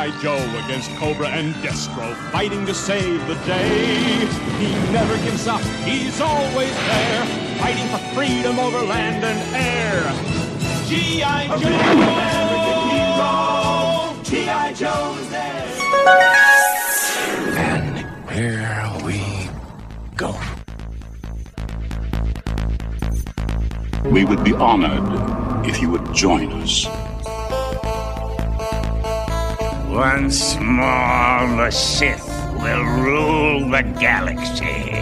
G.I. Joe against Cobra and Destro, fighting to save the day. He never gives up, he's always there, fighting for freedom over land and air. G.I. Joe! G.I. Joe's there! And here we go. We would be honored if you would join us. Once more, the Sith will rule the galaxy.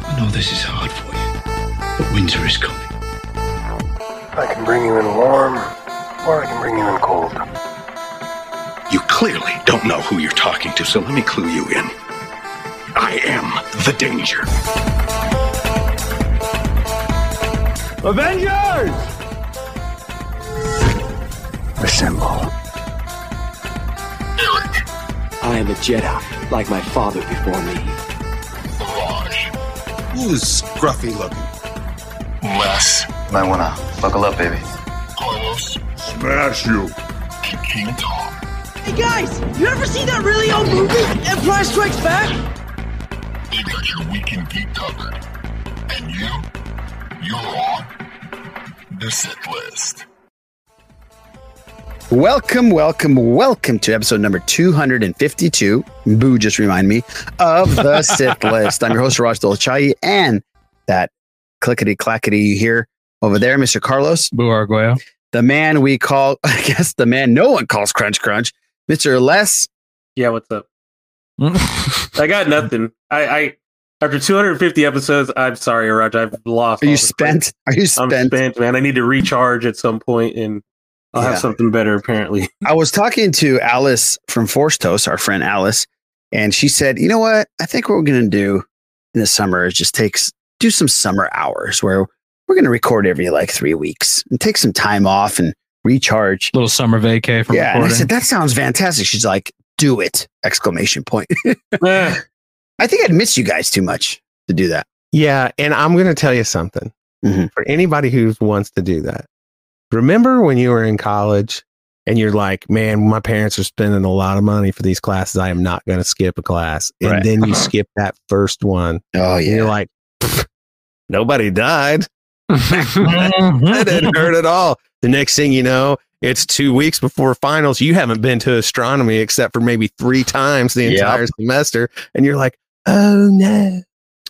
I know this is hard for you, but winter is coming. I can bring you in warm, or I can bring you in cold. You clearly don't know who you're talking to, so let me clue you in. I am the danger. Avengers! Assemble. I am a Jedi, like my father before me. Mirage. Who's scruffy looking? Les. Might wanna buckle up, baby. Carlos. Smash you. King Tom. Hey guys, you ever see that really old movie, Empire Strikes Back? They got your weekend geek covered. And you, you're on the Sith list. Welcome, welcome, welcome to episode number 252. Boo just remind me of the Sith list. I'm your host, Raj Dolchai, and that clickety clackety you hear over there, Mr. Carlos. Boo Arguello. The man we call, I guess the man no one calls Crunch Crunch, Mr. Les. Yeah, what's up? I got nothing. I, I after 250 episodes, I'm sorry, Raj. I've lost. Are all you the spent? Are you I'm spent? spent, man. I need to recharge at some point, and I'll Yeah. have something better apparently. I was talking to Alice from Force Toast, our friend Alice, and she said, "You know what? I think what we're going to do in the summer is just take do some summer hours where we're going to record every like three weeks and take some time off and recharge." Little summer vacay from yeah, and I said that sounds fantastic. She's like, "Do it!" Exclamation point. Eh, I think I'd miss you guys too much to do that. Yeah, and I'm going to tell you something Mhm. for anybody who wants to do that. Remember when you were in college and you're like, man, my parents are spending a lot of money for these classes. I am not going to skip a class. And Right. then you skip that first one. Oh And you're like, nobody died. That didn't hurt at all. The next thing you know, it's two weeks before finals. You haven't been to astronomy except for maybe three times the Yep. entire semester. And you're like, oh no.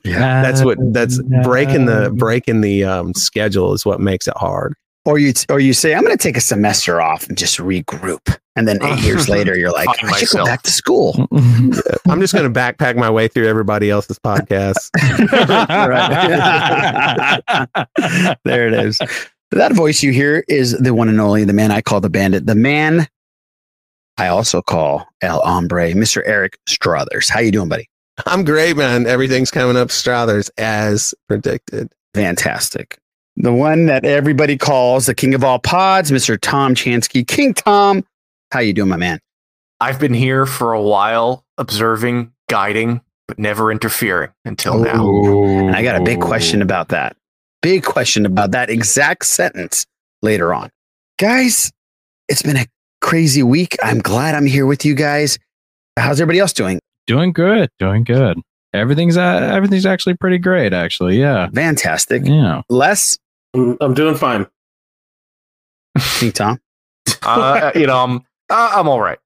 Yeah, that's what that's breaking the breaking the um, schedule is what makes it hard. Or you or you say, "I'm going to take a semester off and just regroup," and then eight years later, you're like, i should go back to school i'm just going to backpack my way through everybody else's podcasts. Right. there it is. That voice you hear is the one and only, the man I call the bandit, the man I also call El Hombre, Mr. Eric Strothers. How you doing, buddy? I'm great, man. Everything's coming up Strothers as predicted. Fantastic. The one that everybody calls the king of all pods, Mr. Tom Chansky. King Tom, how you doing, my man? I've been here for a while, observing, guiding, but never interfering until now. And I got a big question about that. Big question about that exact sentence later on. Guys, it's been a crazy week. I'm glad I'm here with you guys. How's everybody else doing? doing good, doing good. Everything's uh, everything's actually pretty great, actually. Yeah, Fantastic. yeah. Les, I'm, I'm doing fine. King Tom. Uh, you know, I'm uh, I'm all right.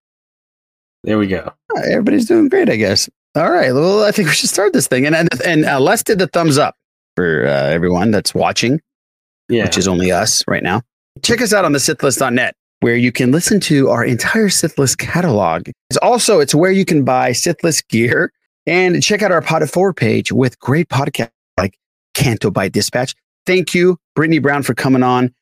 There we go. Everybody's doing great, I guess. All right. Well, I think we should start this thing. And and, and uh, Les did the thumbs up for uh, everyone that's watching, Yeah. which is only us right now. Check us out on the Sithlist.net, where you can listen to our entire Sithlist catalog. It's also it's where you can buy Sithlist gear and check out our Pod It Forward page with great podcasts like Canto Bight Dispatch. Thank you, Brittany Brown, for coming on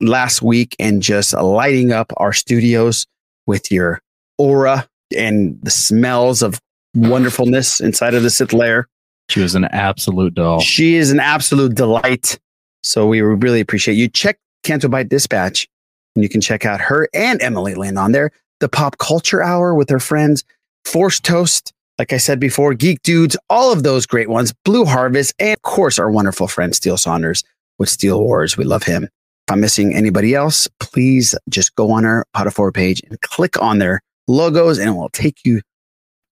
last week and just lighting up our studios with your aura and the smells of wonderfulness inside of the Sith lair. She was an absolute doll. She is an absolute delight. So we really appreciate you. Check Canto Bight Dispatch, and you can check out her and Emily Lynn on there. The Pop Culture Hour with her friends, Force Toast, like I said before, Geek Dudes, all of those great ones, Blue Harvest, and of course our wonderful friend Steel Saunders with Steel Wars. We love him. If I'm missing anybody else, please just go on our Pod It Forward page and click on their logos, and it will take you.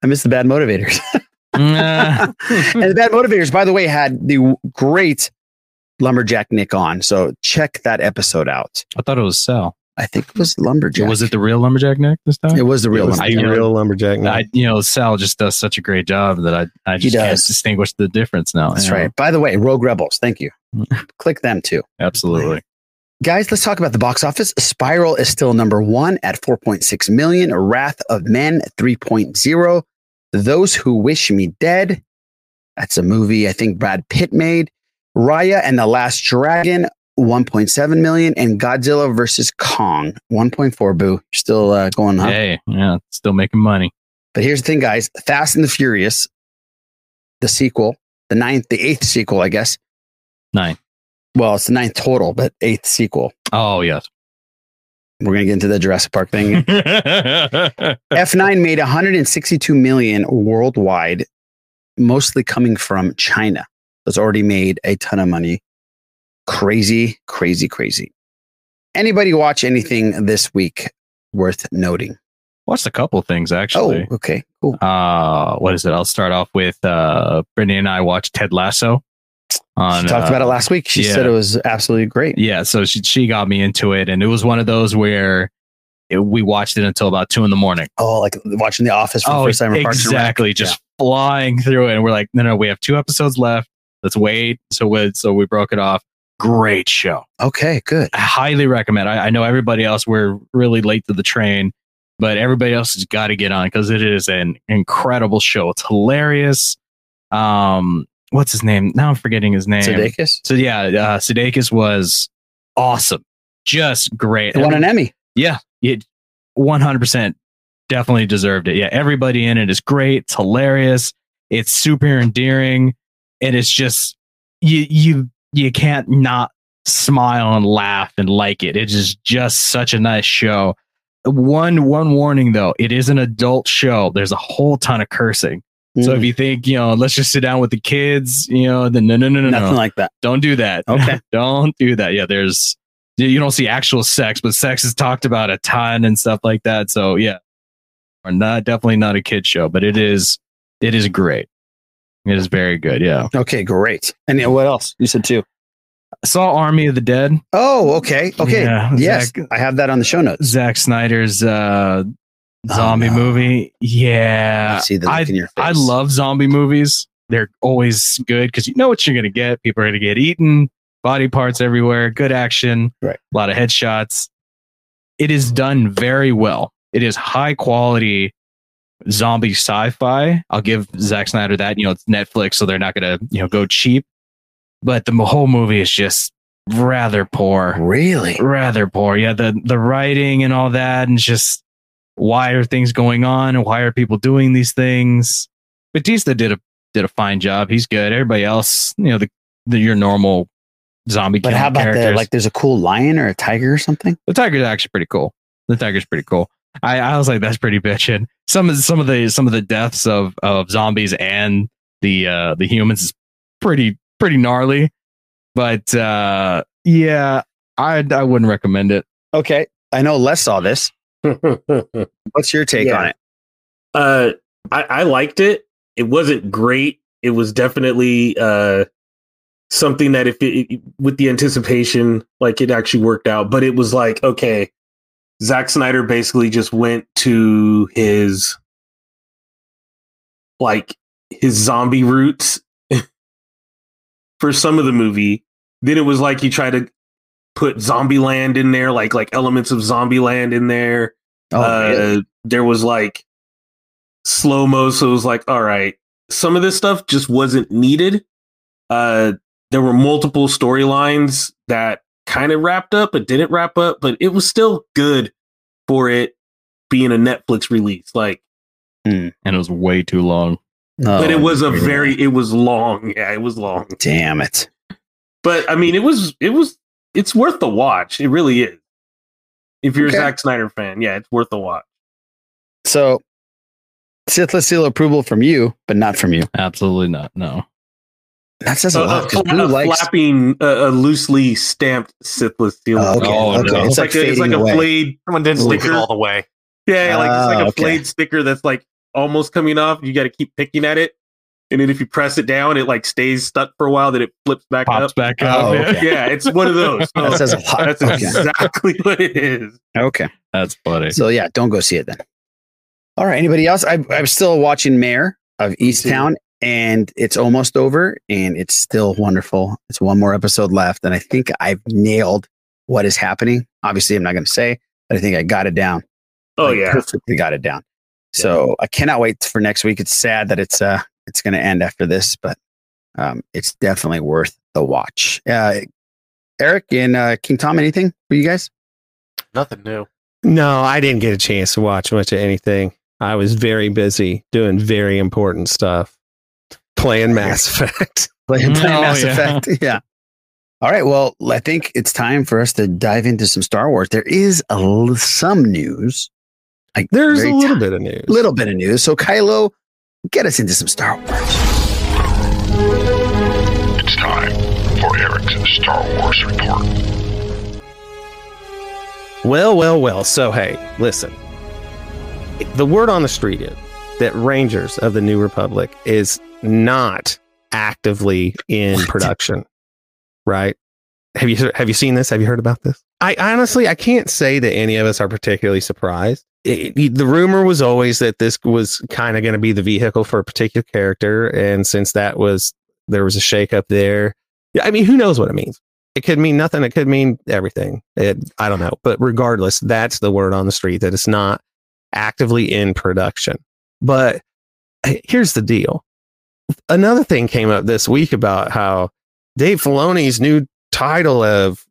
I miss the bad motivators. Nah. and the bad motivators, by the way, had the great lumberjack Nick on. So check that episode out. I thought it was Sal. I think it was lumberjack. Was it the real lumberjack Nick this time? It was the real It was lumberjack. the real lumberjack. Nick. I, you know, Sal just does such a great job that I, I just can't distinguish the difference now. That's you know? right. By the way, Rogue Rebels. Thank you. Click them too. Absolutely. Guys, let's talk about the box office. Spiral is still number one at 4.6 million. Wrath of Men 3.0. Those Who Wish Me Dead. That's a movie I think Brad Pitt made. Raya and the Last Dragon 1.7 million. And Godzilla versus Kong 1.4. Boo. Still uh, going up. Hey, yeah, still making money. But here's the thing, guys Fast and the Furious, the sequel, the ninth, the eighth sequel, I guess. Nine. Well, it's the ninth total, but eighth sequel. Oh, yes. We're going to get into the Jurassic Park thing. F9 made 162 million worldwide, mostly coming from China. It's already made a ton of money. Crazy, crazy, crazy. Anybody watch anything this week worth noting? Watched a couple things actually. Oh, okay, cool. Uh, what is it? I'll start off with uh, Brittany and I watched Ted Lasso. On, She talked uh, about it last week. She yeah. said it was absolutely great. Yeah, so she she got me into it, and it was one of those where it, we watched it until about two in the morning. Oh, like watching The Office for the first time. or Parks and Rec. exactly. Just flying through it, and we're like, no, no, we have two episodes left. Let's wait. So we so we broke it off. Great show. Okay, good. I highly recommend. I, I know everybody else we're really late to the train, but everybody else has got to get on because it is an incredible show. It's hilarious. Um, what's his name? Now I'm forgetting his name. Sudeikis? So yeah, uh, Sudeikis was awesome, just great. It won an Emmy. Yeah, it 100 percent definitely deserved it. Yeah, everybody in it is great. It's hilarious. It's super endearing, and it's just you you you can't not smile and laugh and like it. It is just such a nice show. One one warning though, it is an adult show. There's a whole ton of cursing. So Mm. if you think, you know, let's just sit down with the kids, you know, then no, no, no, no, Nothing no. like that. Don't do that. Okay. don't do that. Yeah, there's you don't see actual sex, but sex is talked about a ton and stuff like that. So yeah, are not definitely not a kid show, but it is it is great. It is very good. Yeah. Okay, great. And uh, what else? You said two. I saw Army of the Dead. Oh, okay. Okay. Yeah, yes. Zack- I have that on the show notes. Zack Snyder's uh Oh, zombie Oh, no. movie. Yeah. I see the I, I love zombie movies. They're always good because you know what you're gonna get. People are gonna get eaten, body parts everywhere, good action, Right. a lot of headshots. It is done very well. It is high quality zombie sci-fi. I'll give Zack Snyder that. You know, it's Netflix, so they're not gonna, you know, go cheap. But the whole movie is just rather poor Really? rather poor. Yeah, the the writing and all that, and just why are things going on and why are people doing these things? Batista did a did a fine job. He's good. Everybody else, you know, the, the your normal zombie. But how about the like? There's a cool lion or a tiger or something. the tiger's actually pretty cool. The tiger's pretty cool. I, I was like, that's pretty bitchin'. Some of some of the some of the deaths of of zombies and the uh the humans is pretty pretty gnarly. But uh yeah, I I wouldn't recommend it. Okay, I know Les saw this. What's your take Yeah. on it? Uh, I, I liked it. It wasn't great. It was definitely uh something that if it, it- with the anticipation, like it actually worked out. But it was like, okay, Zack Snyder basically just went to his like his zombie roots for some of the movie. Then it was like he tried to put Zombie Land in there, like like elements of Zombie Land in there. Oh, uh, really? there was like slow mo, so it was like, all right, some of this stuff just wasn't needed. Uh, there were multiple storylines that kind of wrapped up, but didn't wrap up, but it was still good for it being a Netflix release. Like, And it was way too long. but it Oh, was a very, it was long. Yeah, it was long. damn it. But I mean, it was, it was, it's worth the watch. It really is. If you're Okay. a Zack Snyder fan, yeah, it's worth a watch. So, Sithlist seal approval from you, but not from you. Absolutely not. No. That says a a, lot a, because Blue a likes. flapping, uh, a loosely stamped Sithlist seal. Oh, okay, Oh, okay. no. It's It's like, like, a, it's like fading a away. flayed Someone didn't stick it sticker. all the way. Yeah, like it's like Ah, a okay. flayed sticker that's like almost coming off. You got to keep picking at it, and then if you press it down, it like stays stuck for a while. Then it flips back Pops up. back Oh, up. yeah. okay. Yeah, it's one of those. That says a lot. That's Okay. exactly what it is. Okay. That's funny. So yeah, don't go see it then. All right. Anybody else? I, I'm still watching Mare of Easttown, and it's almost over, and it's still wonderful. It's one more episode left, and I think I've nailed what is happening. Obviously, I'm not going to say, but I think I got it down. Oh Like, yeah, perfectly got it down. So I cannot wait for next week. It's sad that it's uh it's going to end after this, but um, it's definitely worth the watch. Uh, Eric and uh, King Tom, anything for you guys? Nothing new. No, I didn't get a chance to watch much of anything. I was very busy doing very important stuff, playing Mass Effect. Playing, playing Oh, Mass yeah. Effect. Yeah. All right. Well, I think it's time for us to dive into some Star Wars. There is a l- some news. Like There's a little ti- bit of news. A little bit of news. So Kylo, get us into some Star Wars. It's time for Eric's Star Wars report. Well, well, well. So, hey, listen. The word on the street is that Rangers of the New Republic is not actively in What? production. Right? Have you have you seen this? Have you heard about this? I honestly I can't say that any of us are particularly surprised. It- it- the rumor was always that this was kind of going to be the vehicle for a particular character, and since that was there was a shakeup there. I mean, who knows what it means? It could mean nothing. It could mean everything. It, I don't know. But regardless, that's the word on the street that it's not actively in production. But eh, here's the deal. Another thing came up this week about how Dave Filoni's new title of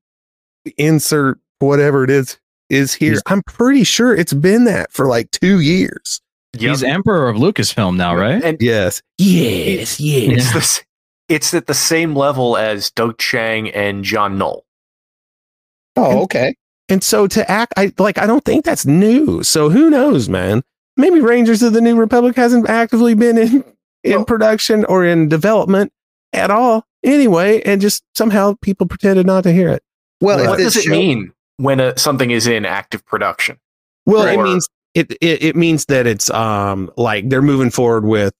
insert whatever it is is here. He's- I'm pretty sure it's been that for like two years. He's Emperor of Lucasfilm now, right? And Yes. Yes. Yes. it's this it's at the same level as Doug Chiang and John Knoll. Oh, okay. And so to act, I like, I don't think that's new. So who knows, man? Maybe Rangers of the New Republic hasn't actively been in in Well- production or in development at all. Anyway, and just somehow people pretended not to hear it. Well, if what does it show- mean when a, something is in active production? Well, it means it, it it means that it's um like they're moving forward with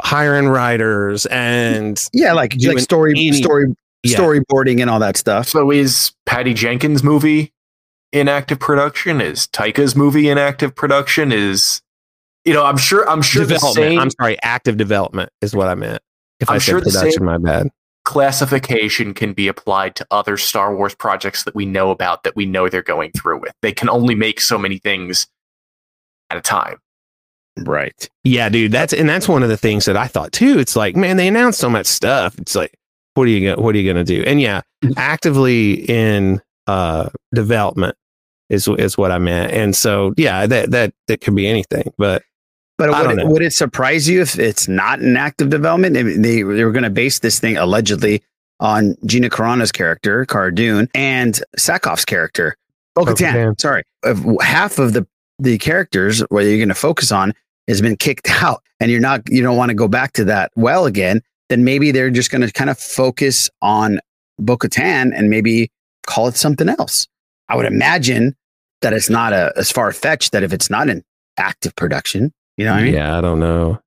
hiring writers and Yeah, like like story any- story Yeah. storyboarding and all that stuff. So is Patty Jenkins' movie in active production? Is Taika's movie in active production? Is you know, I'm sure I'm sure the development. same I'm sorry, active development is what I meant. If i I'm said sure the production, same- my bad. classification can be applied to other Star Wars projects that we know about that we know they're going through with. They can only make so many things at a time. Right. Yeah, dude, that's and that's one of the things that I thought too. It's like, man, they announced so much stuff. It's like, what are you gonna what are you gonna do? And yeah, actively in uh development is is what I meant. And so yeah, that that that could be anything. But But would it, would it surprise you if it's not in active development? They, they were going to base this thing allegedly on Gina Carano's character, Cara Dune, and Sackhoff's character, Bo-Katan. Bo-Katan. Sorry, of half of the the characters where you're going to focus on has been kicked out, and you're not you don't want to go back to that well again. Then maybe they're just going to kind of focus on Bo-Katan and maybe call it something else. I would imagine that it's not a, as far fetched that if it's not in active production, you know what I mean? yeah, I don't know.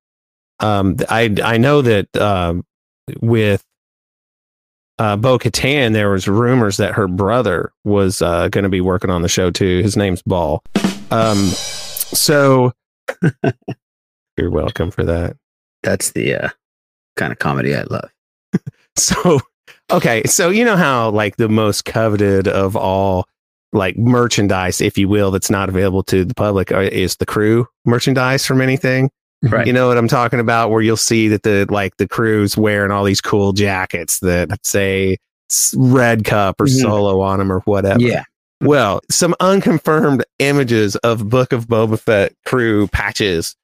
Um, I I know that um, with uh, Bo Katan, there was rumors that her brother was uh, going to be working on the show too. His name's Ball. Um, so you're welcome for that. That's the uh, kind of comedy I love. So okay, so you know how like the most coveted of all like merchandise, if you will, that's not available to the public uh, is the crew merchandise from anything. Right. You know what I'm talking about? Where you'll see that the like the crew's wearing all these cool jackets that say Red Cup or Mhm. Solo on them or whatever. Yeah. Well, some unconfirmed images of Book of Boba Fett crew patches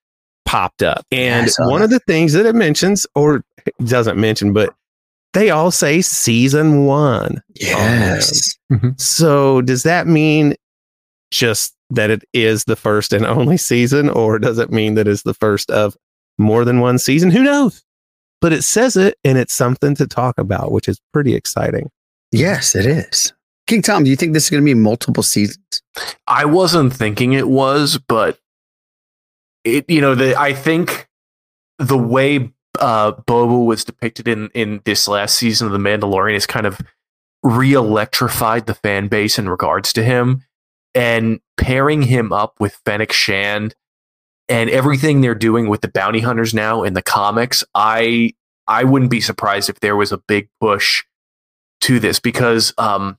popped up. And one that. of the things that it mentions or doesn't mention, but they all say season one. Yes. Um, mm-hmm. So does that mean just that it is the first and only season, or does it mean that it's the first of more than one season? Who knows? but it says it and it's something to talk about, which is pretty exciting. Yes, it is. King Tom, do you think this is going to be multiple seasons? I wasn't thinking it was, but it you know the I think the way uh Boba was depicted in in this last season of The Mandalorian has kind of re-electrified the fan base in regards to him and pairing him up with Fennec Shand and everything they're doing with the bounty hunters now in the comics, I I wouldn't be surprised if there was a big push to this because um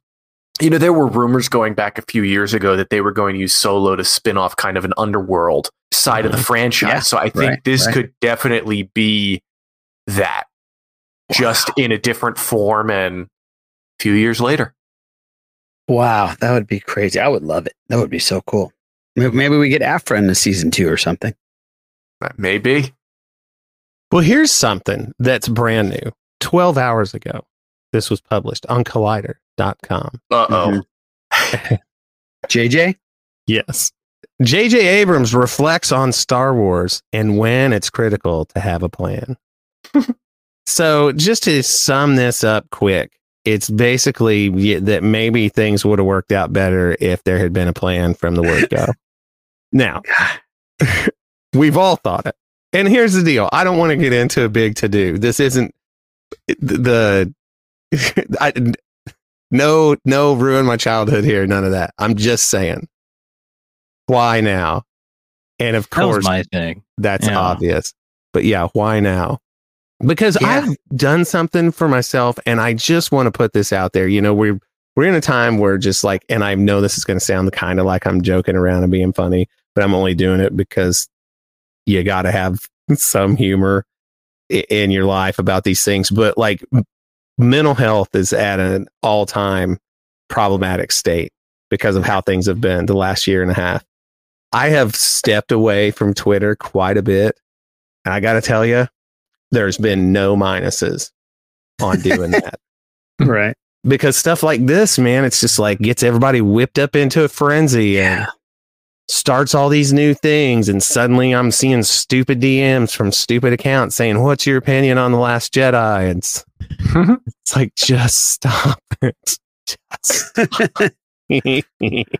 you know there were rumors going back a few years ago that they were going to use Solo to spin off kind of an underworld side of the franchise. Yeah, so I think right, this right. could definitely be that just in a different form and a few years later. Wow, that would be crazy. I would love it. That would be so cool. Maybe we get Aphra in the season two or something. Maybe. Well, here's something that's brand new. 12 hours ago, this was published on collider.com. Uh oh. JJ? Yes. J.J. Abrams reflects on Star Wars and when it's critical to have a plan. So, just to sum this up quick, it's basically that maybe things would have worked out better if there had been a plan from the word go. now, we've all thought it. And here's the deal I don't want to get into a big to do. This isn't the. I, no, no, ruin my childhood here. None of that. I'm just saying why now? And of That course, my thing. that's Yeah. obvious. But yeah, why now? Because Yeah. I've done something for myself and I just want to put this out there. You know, we're we're in a time where just like and I know this is going to sound kind of like I'm joking around and being funny, but I'm only doing it because you got to have some humor in your life about these things, but like mental health is at an all-time problematic state because of how things have been the last year and a half. I have stepped away from Twitter quite a bit. And I got to tell you, there's been no minuses on doing that Right. because stuff like this, man, it's just like gets everybody whipped up into a frenzy and starts all these new things. And suddenly I'm seeing stupid DMs from stupid accounts saying, What's your opinion on The Last Jedi? And it's, it's like, just stop it. Just stop.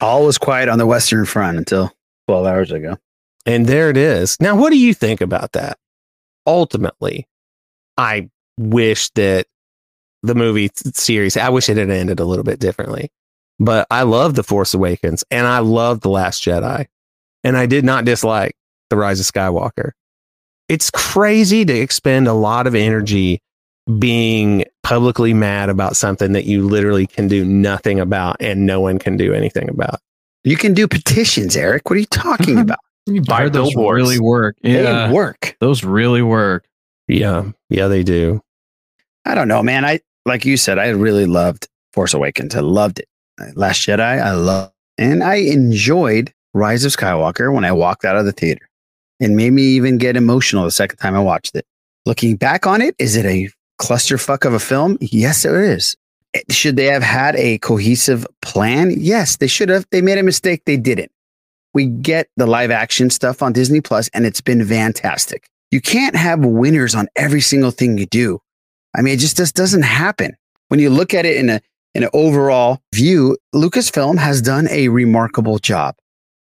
All was quiet on the Western Front until 12 hours ago. And there it is. Now, what do you think about that? Ultimately, I wish that the movie series, I wish it had ended a little bit differently. But I love The Force Awakens and I love The Last Jedi. And I did not dislike The Rise of Skywalker. It's crazy to expend a lot of energy being publicly mad about something that you literally can do nothing about and no one can do anything about. You can do petitions, Eric. What are you talking about? I Buy heard those billboards. really work. They Yeah, work. those really work. Yeah. Yeah, they do. I don't know, man. I like you said, I really loved Force Awakens. I loved it. Last Jedi, I loved, and I enjoyed Rise of Skywalker when I walked out of the theater. It made me even get emotional the second time I watched it. Looking back on it, is it a clusterfuck of a film? Yes, it is. Should they have had a cohesive plan? Yes, they should have. They made a mistake. They didn't. We get the live action stuff on Disney Plus, and it's been fantastic. You can't have winners on every single thing you do. I mean, it just, just doesn't happen. When you look at it in a in an overall view, Lucasfilm has done a remarkable job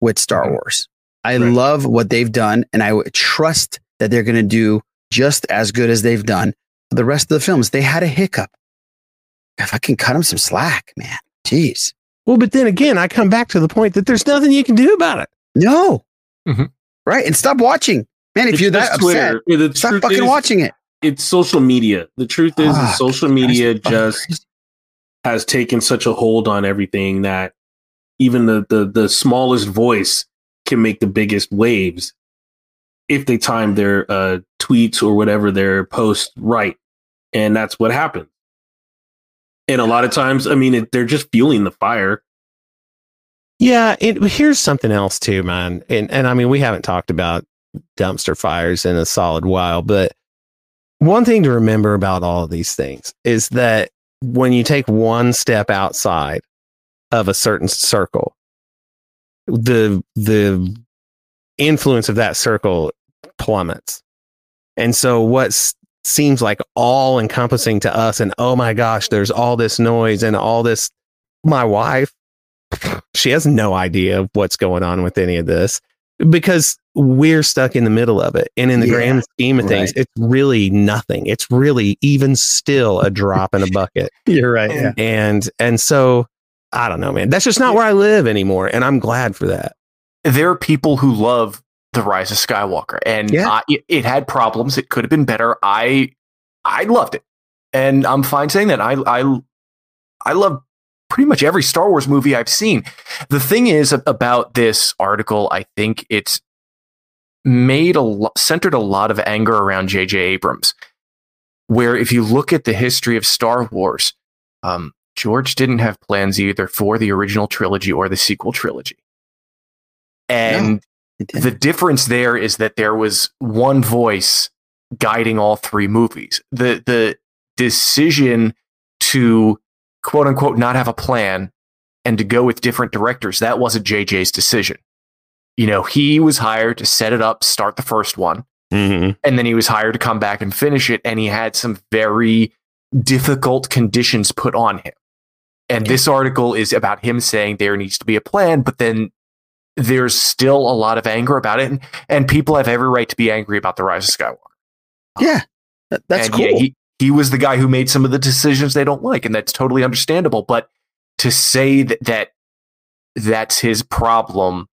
with Star Wars. I love what they've done, and I trust that they're going to do just as good as they've done the rest of the films. They had a hiccup. If I can cut them some slack, man. Jeez. Well, but then again, I come back to the point that there's nothing you can do about it. No. Mhm. Right. And stop watching. Man, if It's you're that just upset, Twitter. The stop fucking is- watching it. It's social media. The truth is, Ah, is social Christ, media just crazy. has taken such a hold on everything that even the, the the smallest voice can make the biggest waves if they time their uh, tweets or whatever their post right, and that's what happens. And a lot of times, I mean, it, they're just fueling the fire. Yeah, it, here's something else too, man. And and I mean, we haven't talked about dumpster fires in a solid while, but one thing to remember about all of these things is that when you take one step outside of a certain circle, the the influence of that circle plummets. And so what s- seems like all encompassing to us and oh my gosh, there's all this noise and all this my wife she has no idea of what's going on with any of this because we're stuck in the middle of it. And in the Yeah, grand scheme of things, right. it's really nothing. It's really even still a drop in a bucket. You're right. Yeah. And and so I don't know, man. That's just not where I live anymore. And I'm glad for that. there are people who love the rise of skywalker. And Yeah. I, it, it had problems. It could have been better. I i loved it. And i'm fine saying that. I i i love pretty much every star wars movie i've seen. The thing is about this article i think it's made a lo- centered a lot of anger around jj abrams where if you look at the history of star wars um, george didn't have plans either for the original trilogy or the sequel trilogy. And the difference there is that there was one voice guiding all three movies. The the decision to quote unquote not have a plan and to go with different directors, that wasn't JJ's decision. You know, he was hired to set it up, start the first one, Mm-hmm. and then he was hired to come back and finish it, and he had some very difficult conditions put on him. And this article is about him saying there needs to be a plan, but then there's still a lot of anger about it, and, and people have every right to be angry about the rise of Skywalker. Yeah. That- That's and cool. yeah, he, he was the guy who made some of the decisions they don't like, and that's totally understandable. But to say that, that that's his problem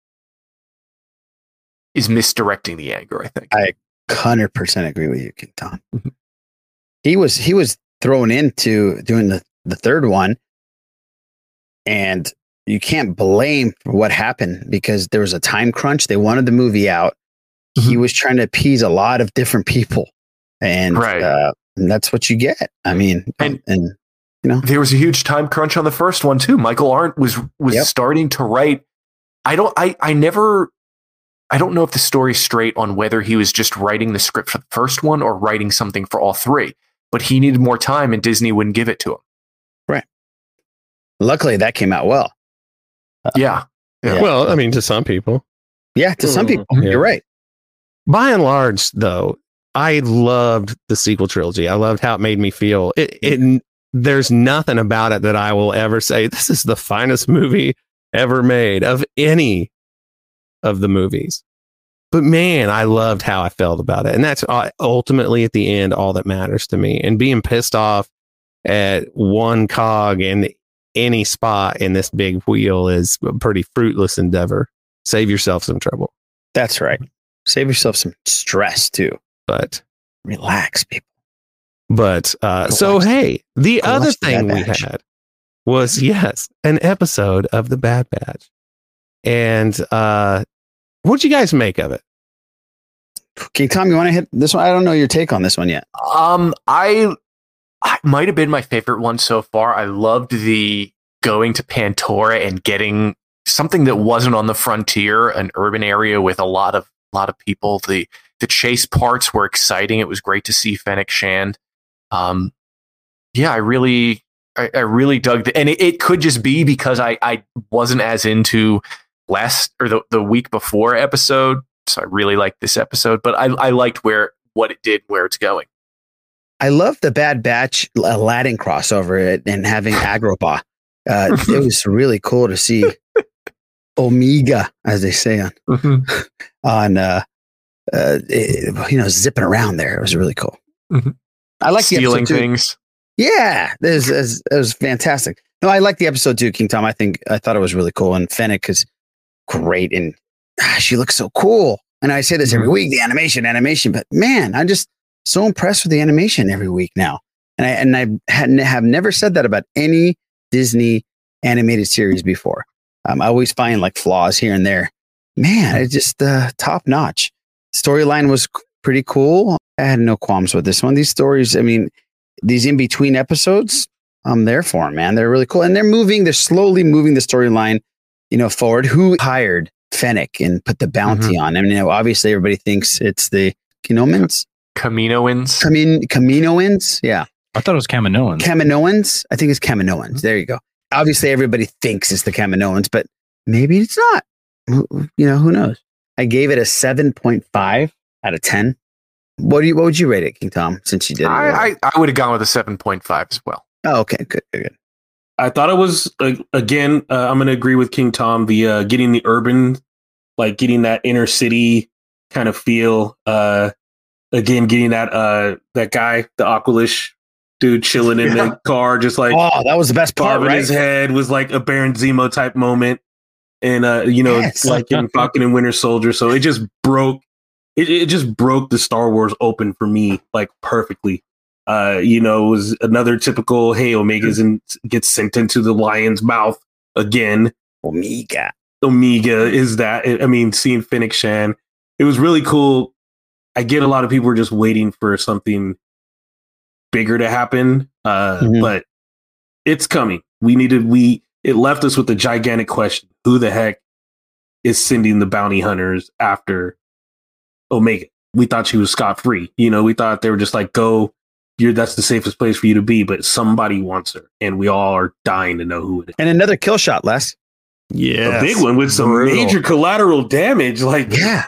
is misdirecting the anger, I think. I hundred percent agree with you, King Tom. Mm-hmm. He was he was thrown into doing the the third one, and you can't blame for what happened because there was a time crunch. They wanted the movie out. He was trying to appease a lot of different people, and Right. uh, and that's what you get. I mean, And- and you know, there was a huge time crunch on the first one too. Michael Arndt was was Yep. starting to write. I don't. I I never. I don't know if the story's straight on whether he was just writing the script for the first one or writing something for all three. But he needed more time, and Disney wouldn't give it to him. Right. Luckily that came out well. Yeah. Yeah. Well, I mean, to some people. Yeah, to some people, Yeah. you're right. By and large, though, I loved the sequel trilogy. I loved how it made me feel. It, it there's nothing about it that I will ever say this is the finest movie ever made of any of the movies. But man, I loved how I felt about it, and that's uh, ultimately at the end all that matters to me. And being pissed off at one cog in any spot in this big wheel is a pretty fruitless endeavor. Save yourself some trouble. That's right. Save yourself some stress too. But relax, people. But uh, Go so hey, the go other watch The thing we had was yes, an episode of the Bad Batch. And uh what'd you guys make of it? Okay, Tom, you want to hit this one? I don't know your take on this one yet. Um, I, I might have been my favorite one so far. I loved the going to Pantora and getting something that wasn't on the frontier, an urban area with a lot of lot of people. The the chase parts were exciting. It was great to see Fennec Shand. Um, yeah, I really, I, I really dug the, and it, it could just be because I I wasn't as into last or the the week before episode, so I really liked this episode. But I I liked where what it did, where it's going. I love the Bad Batch Aladdin crossover and having Agrabah. Uh, it was really cool to see Omega, as they say on on uh, uh, eh, you know zipping around there. It was really cool. Mhm. I like the stealing things. Yeah, this is it was fantastic. No, I like the episode too, King Tom. I think I thought it was really cool, and Fennec is great, and ah, she looks so cool. And I say this every week: the animation, animation. But man, I'm just so impressed with the animation every week now. And I and I have never said that about any Disney animated series before. Um, I always find like flaws here and there. Man, it's just uh, top notch. Storyline was pretty cool. I had no qualms with this one. These stories, I mean, these in between episodes, I'm there for 'em, man. They're really cool, and they're moving. They're slowly moving the storyline, you know, forward. Who hired Fennec and put the bounty on? I mean, you know, obviously everybody thinks it's the Kinomans, Kaminoans. Camin- Kaminoans. Yeah, I thought it was Kaminoans. Kaminoans. I think it's Kaminoans. There you go. Obviously, everybody thinks it's the Kaminoans, but maybe it's not. You know, who knows? I gave it a 7.5 out of 10. What do you? What would you rate it, King Tom? Since you did it, I, I, I would have gone with a 7.5 as well. oh, okay, good, good, good. I thought it was uh, again. Uh, I'm going to agree with King Tom. The uh, getting the urban, like getting that inner city kind of feel. Uh, again, getting that uh that guy, the Aqualish dude, chilling in Yeah. the car, just like Oh, that was the best part, right? his head was like a Baron Zemo type moment, and uh, you know, Yes. like in Falcon and Winter Soldier. So it just broke. It, it just broke the Star Wars open for me like perfectly. Uh, you know, it was another typical hey, Omega's and gets sent into the lion's mouth again. Omega. Omega is that. I mean, seeing Fennec Shand, it was really cool. I get a lot of people are just waiting for something bigger to happen, uh, Mhm. but it's coming. We needed we. It left us with a gigantic question: Who the heck is sending the bounty hunters after Omega? We thought she was scot free. You know, we thought they were just like, "Go, you're that's the safest place for you to be." But somebody wants her, and we all are dying to know who it is. And another kill shot, Les. Yeah, a big one with some Brutal. major collateral damage. Like, Yeah.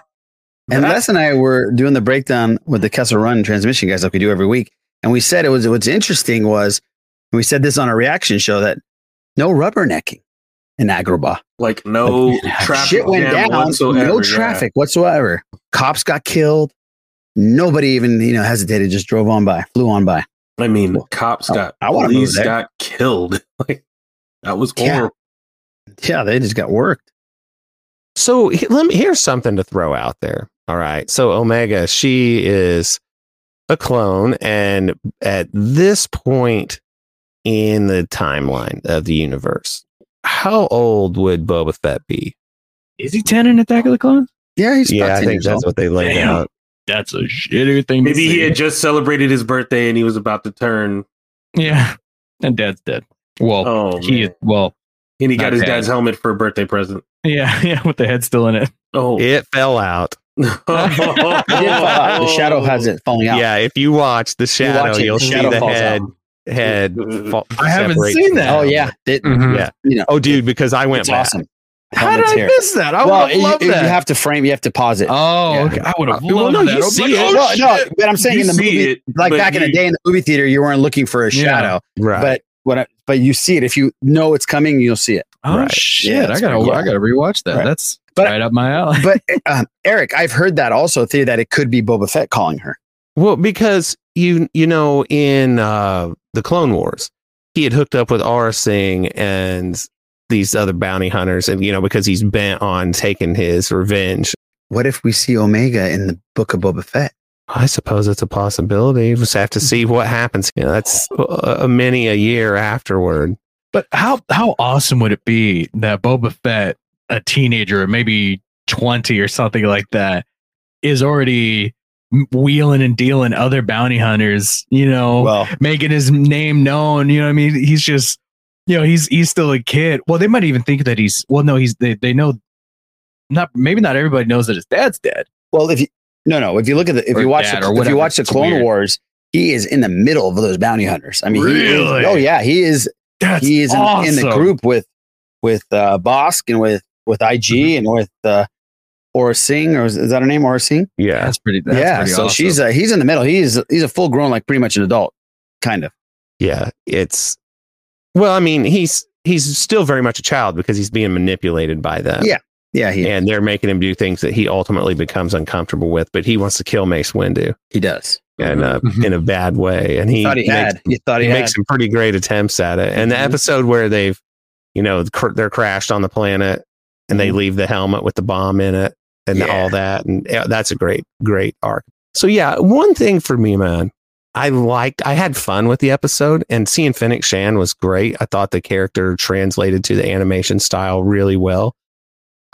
And Les and I were doing the breakdown with the Kessel Run transmission guys like we do every week. And we said it was what's interesting was we said this on a reaction show that no rubbernecking in Agrabah. like no traffic Shit went down. whatsoever, no yeah. traffic whatsoever. Cops got killed. Nobody even, you know, hesitated, just drove on by, flew on by. I mean, cops got I wanna move police there. got killed. Like that was Yeah. horrible. Yeah, they just got worked. So let me here's something to throw out there. All right. So Omega, she is a clone, and at this point in the timeline of the universe, how old would Boba Fett be? Is he 10 in Attack of the Clones? Yeah, he's yeah, I think that's old. what they laid Damn. out. That's a shitty thing Maybe to he had just celebrated his birthday and he was about to turn. Yeah. And dad's dead. Well, Oh, he, man. well, And he got his bad. dad's helmet for a birthday present. yeah, yeah, with the head still in it. Oh, It fell out. It did fall out. The shadow has it falling out. Yeah, if you watch the shadow, watch you'll the see shadow the head out. head. Fall, I haven't seen that. Oh yeah, helmet. it, Mhm. Yeah. you know, Oh, dude, because I went it's back. awesome. How did I here. miss that? I well, would you, love you that. have to frame. You have to pause it. oh, Yeah. okay. I would have Well, loved no, that. you I was see like, it. oh, well, no, shit. but I'm saying You in the movie, it, like but back in the day in the movie theater, you weren't looking for a Yeah. shadow. Right. But what? I, but you see it if you know it's coming, you'll see it. Oh Right. shit! Yeah, I gotta, pretty I gotta rewatch that. Right. That's But- right up my alley. But um, Eric, I've heard that also theory that it could be Boba Fett calling her. Well, because you you know in uh, the Clone Wars, he had hooked up with Aurra Sing and these other bounty hunters, and you know because he's bent on taking his revenge. What if we see Omega in the book of Boba Fett? I suppose it's a possibility. We just have to see what happens. You know, that's a, a many a year afterward. But how how awesome would it be that Boba Fett, a teenager, maybe twenty or something like that, is already wheeling and dealing other bounty hunters? You know, Well, making his name known. You know, what I mean, he's just, you know, he's he's still a kid. Well, they might even think that he's. Well, no, he's they they know. Not maybe not everybody knows that his dad's dead. well, if you no, no, if you look at the if Or you watch the, or if you watch the Clone weird. Wars, he is in the middle of those bounty hunters. I mean, he is, oh yeah, he is That's he is in, in the group with with uh, Bossk and with with IG Mm-hmm. and with uh, Aurra Sing or is, is that her name? Aurra Sing. Yeah, That's pretty. That's yeah, pretty so awesome. she's uh, he's in the middle. He's he's a full grown, like pretty much an adult, kind of. yeah. It's well, I mean, he's he's still very much a child because he's being manipulated by them. Yeah. Yeah, he and they're making him do things that he ultimately becomes uncomfortable with. But he wants to kill Mace Windu, he does. and uh, Mhm. in a bad way. And he thought he makes, had. He thought he, he had. makes some pretty great attempts at it. And the Mhm. episode where they've, you know, cr- they're crashed on the planet and they Mhm. leave the helmet with the bomb in it and Yeah. all that, and yeah, that's a great, great arc. So yeah, one thing for me, man, I liked, I had fun with the episode, and seeing Fennec Shand was great. I thought the character translated to the animation style really well.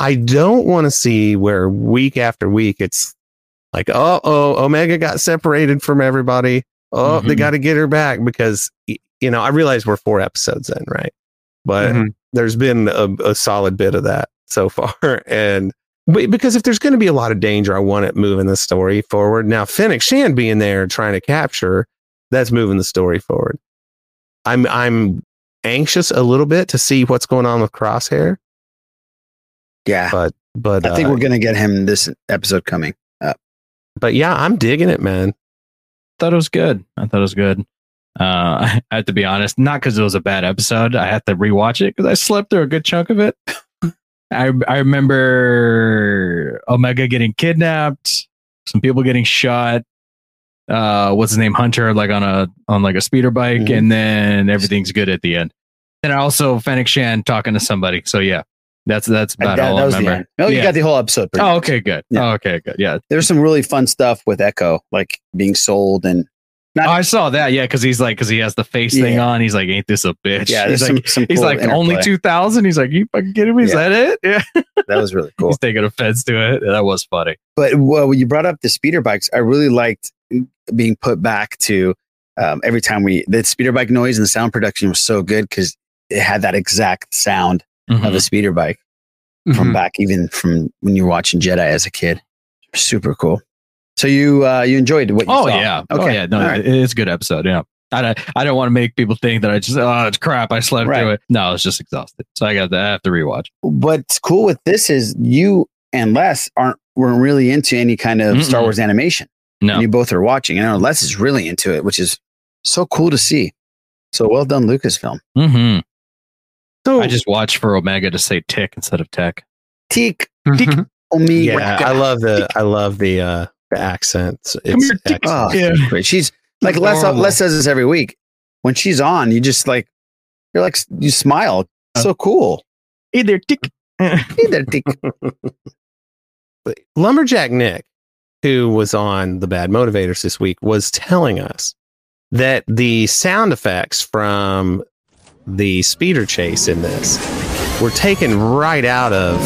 I don't want to see where week after week it's like, oh, oh, Omega got separated from everybody. Oh, they Mhm. got to get her back because you know I realize we're four episodes in, right? But Mhm. there's been a, a solid bit of that so far, and but because if there's going to be a lot of danger, I want it moving the story forward. Now, Fennec Shand being there trying to capture, that's moving the story forward. I'm I'm anxious a little bit to see what's going on with Crosshair, yeah, but but I think uh, we're gonna get him this episode coming. but yeah, I'm digging it, man. thought it was good. I thought it was good. Uh, I have to be honest, not because it was a bad episode. I had to rewatch it because I slept through a good chunk of it. I I remember Omega getting kidnapped, some people getting shot. Uh, what's his name? Hunter, like on a on like a speeder bike, Mhm. and then everything's good at the end. And also Fennec Shand talking to somebody. So yeah, that's that's about that, all that I was the end. No, you got the whole episode. Oh, okay, good. Yeah. Oh, okay, good. Yeah, There's some really fun stuff with Echo, like being sold and Oh, I saw that. Yeah, because he's like, because he has the face thing on. He's like, "Ain't this a bitch?" Yeah, he's some- like, some he's cool like only interplay. two thousand. He's like, "You fucking kidding me? Is that it?" Yeah, that was really cool. he's taking offense to it. That was funny. But well, when you brought up the speeder bikes, I really liked being put back to um, every time we the speeder bike noise and the sound production was so good because it had that exact sound Mm-hmm. of a speeder bike from back even from when you were watching Jedi as a kid. Super cool. So you uh, you enjoyed what you Oh saw? yeah, Okay. oh yeah. No, right. it- it's a good episode. Yeah, I don't, I don't want to make people think that I just oh it's crap. I slept Right. through it. No, I was just exhausted. So I got that. I have to rewatch. What's cool with this is you and Les aren't weren't really into any kind of Star Mm-mm. Wars animation. No. And you both are watching. I know Les is really into it, which is so cool to see. So well done, Lucasfilm. Mm-hmm. So I just watched for Omega to say tick instead of tech. Tick, mm-hmm. tick, Omega. yeah, I love the I love the uh the accents. Come It's here, tick. Oh, Yeah. she's great. She's like Les. Uh, Adorable. Les says this every week. When she's on, you just like you're like you smile. Uh-huh. So cool. Hey there, tick. Hey there, Tick. Lumberjack Nick, who was on the Bad Motivators this week, was telling us that the sound effects from the speeder chase in this were taken right out of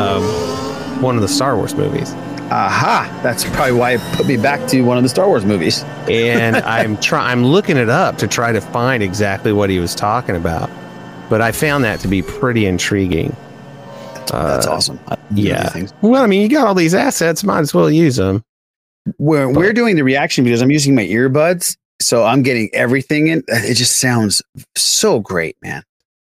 um, one of the Star Wars movies. Aha! That's probably why it put me back to one of the Star Wars movies. and I'm try I'm looking it up to try to find exactly what he was talking about. But I found that to be pretty intriguing. That's Uh, awesome. Yeah. Well, I mean, you got all these assets, might as well use them. We're we're doing the reaction because I'm using my earbuds, so I'm getting everything in. It just sounds so great, man.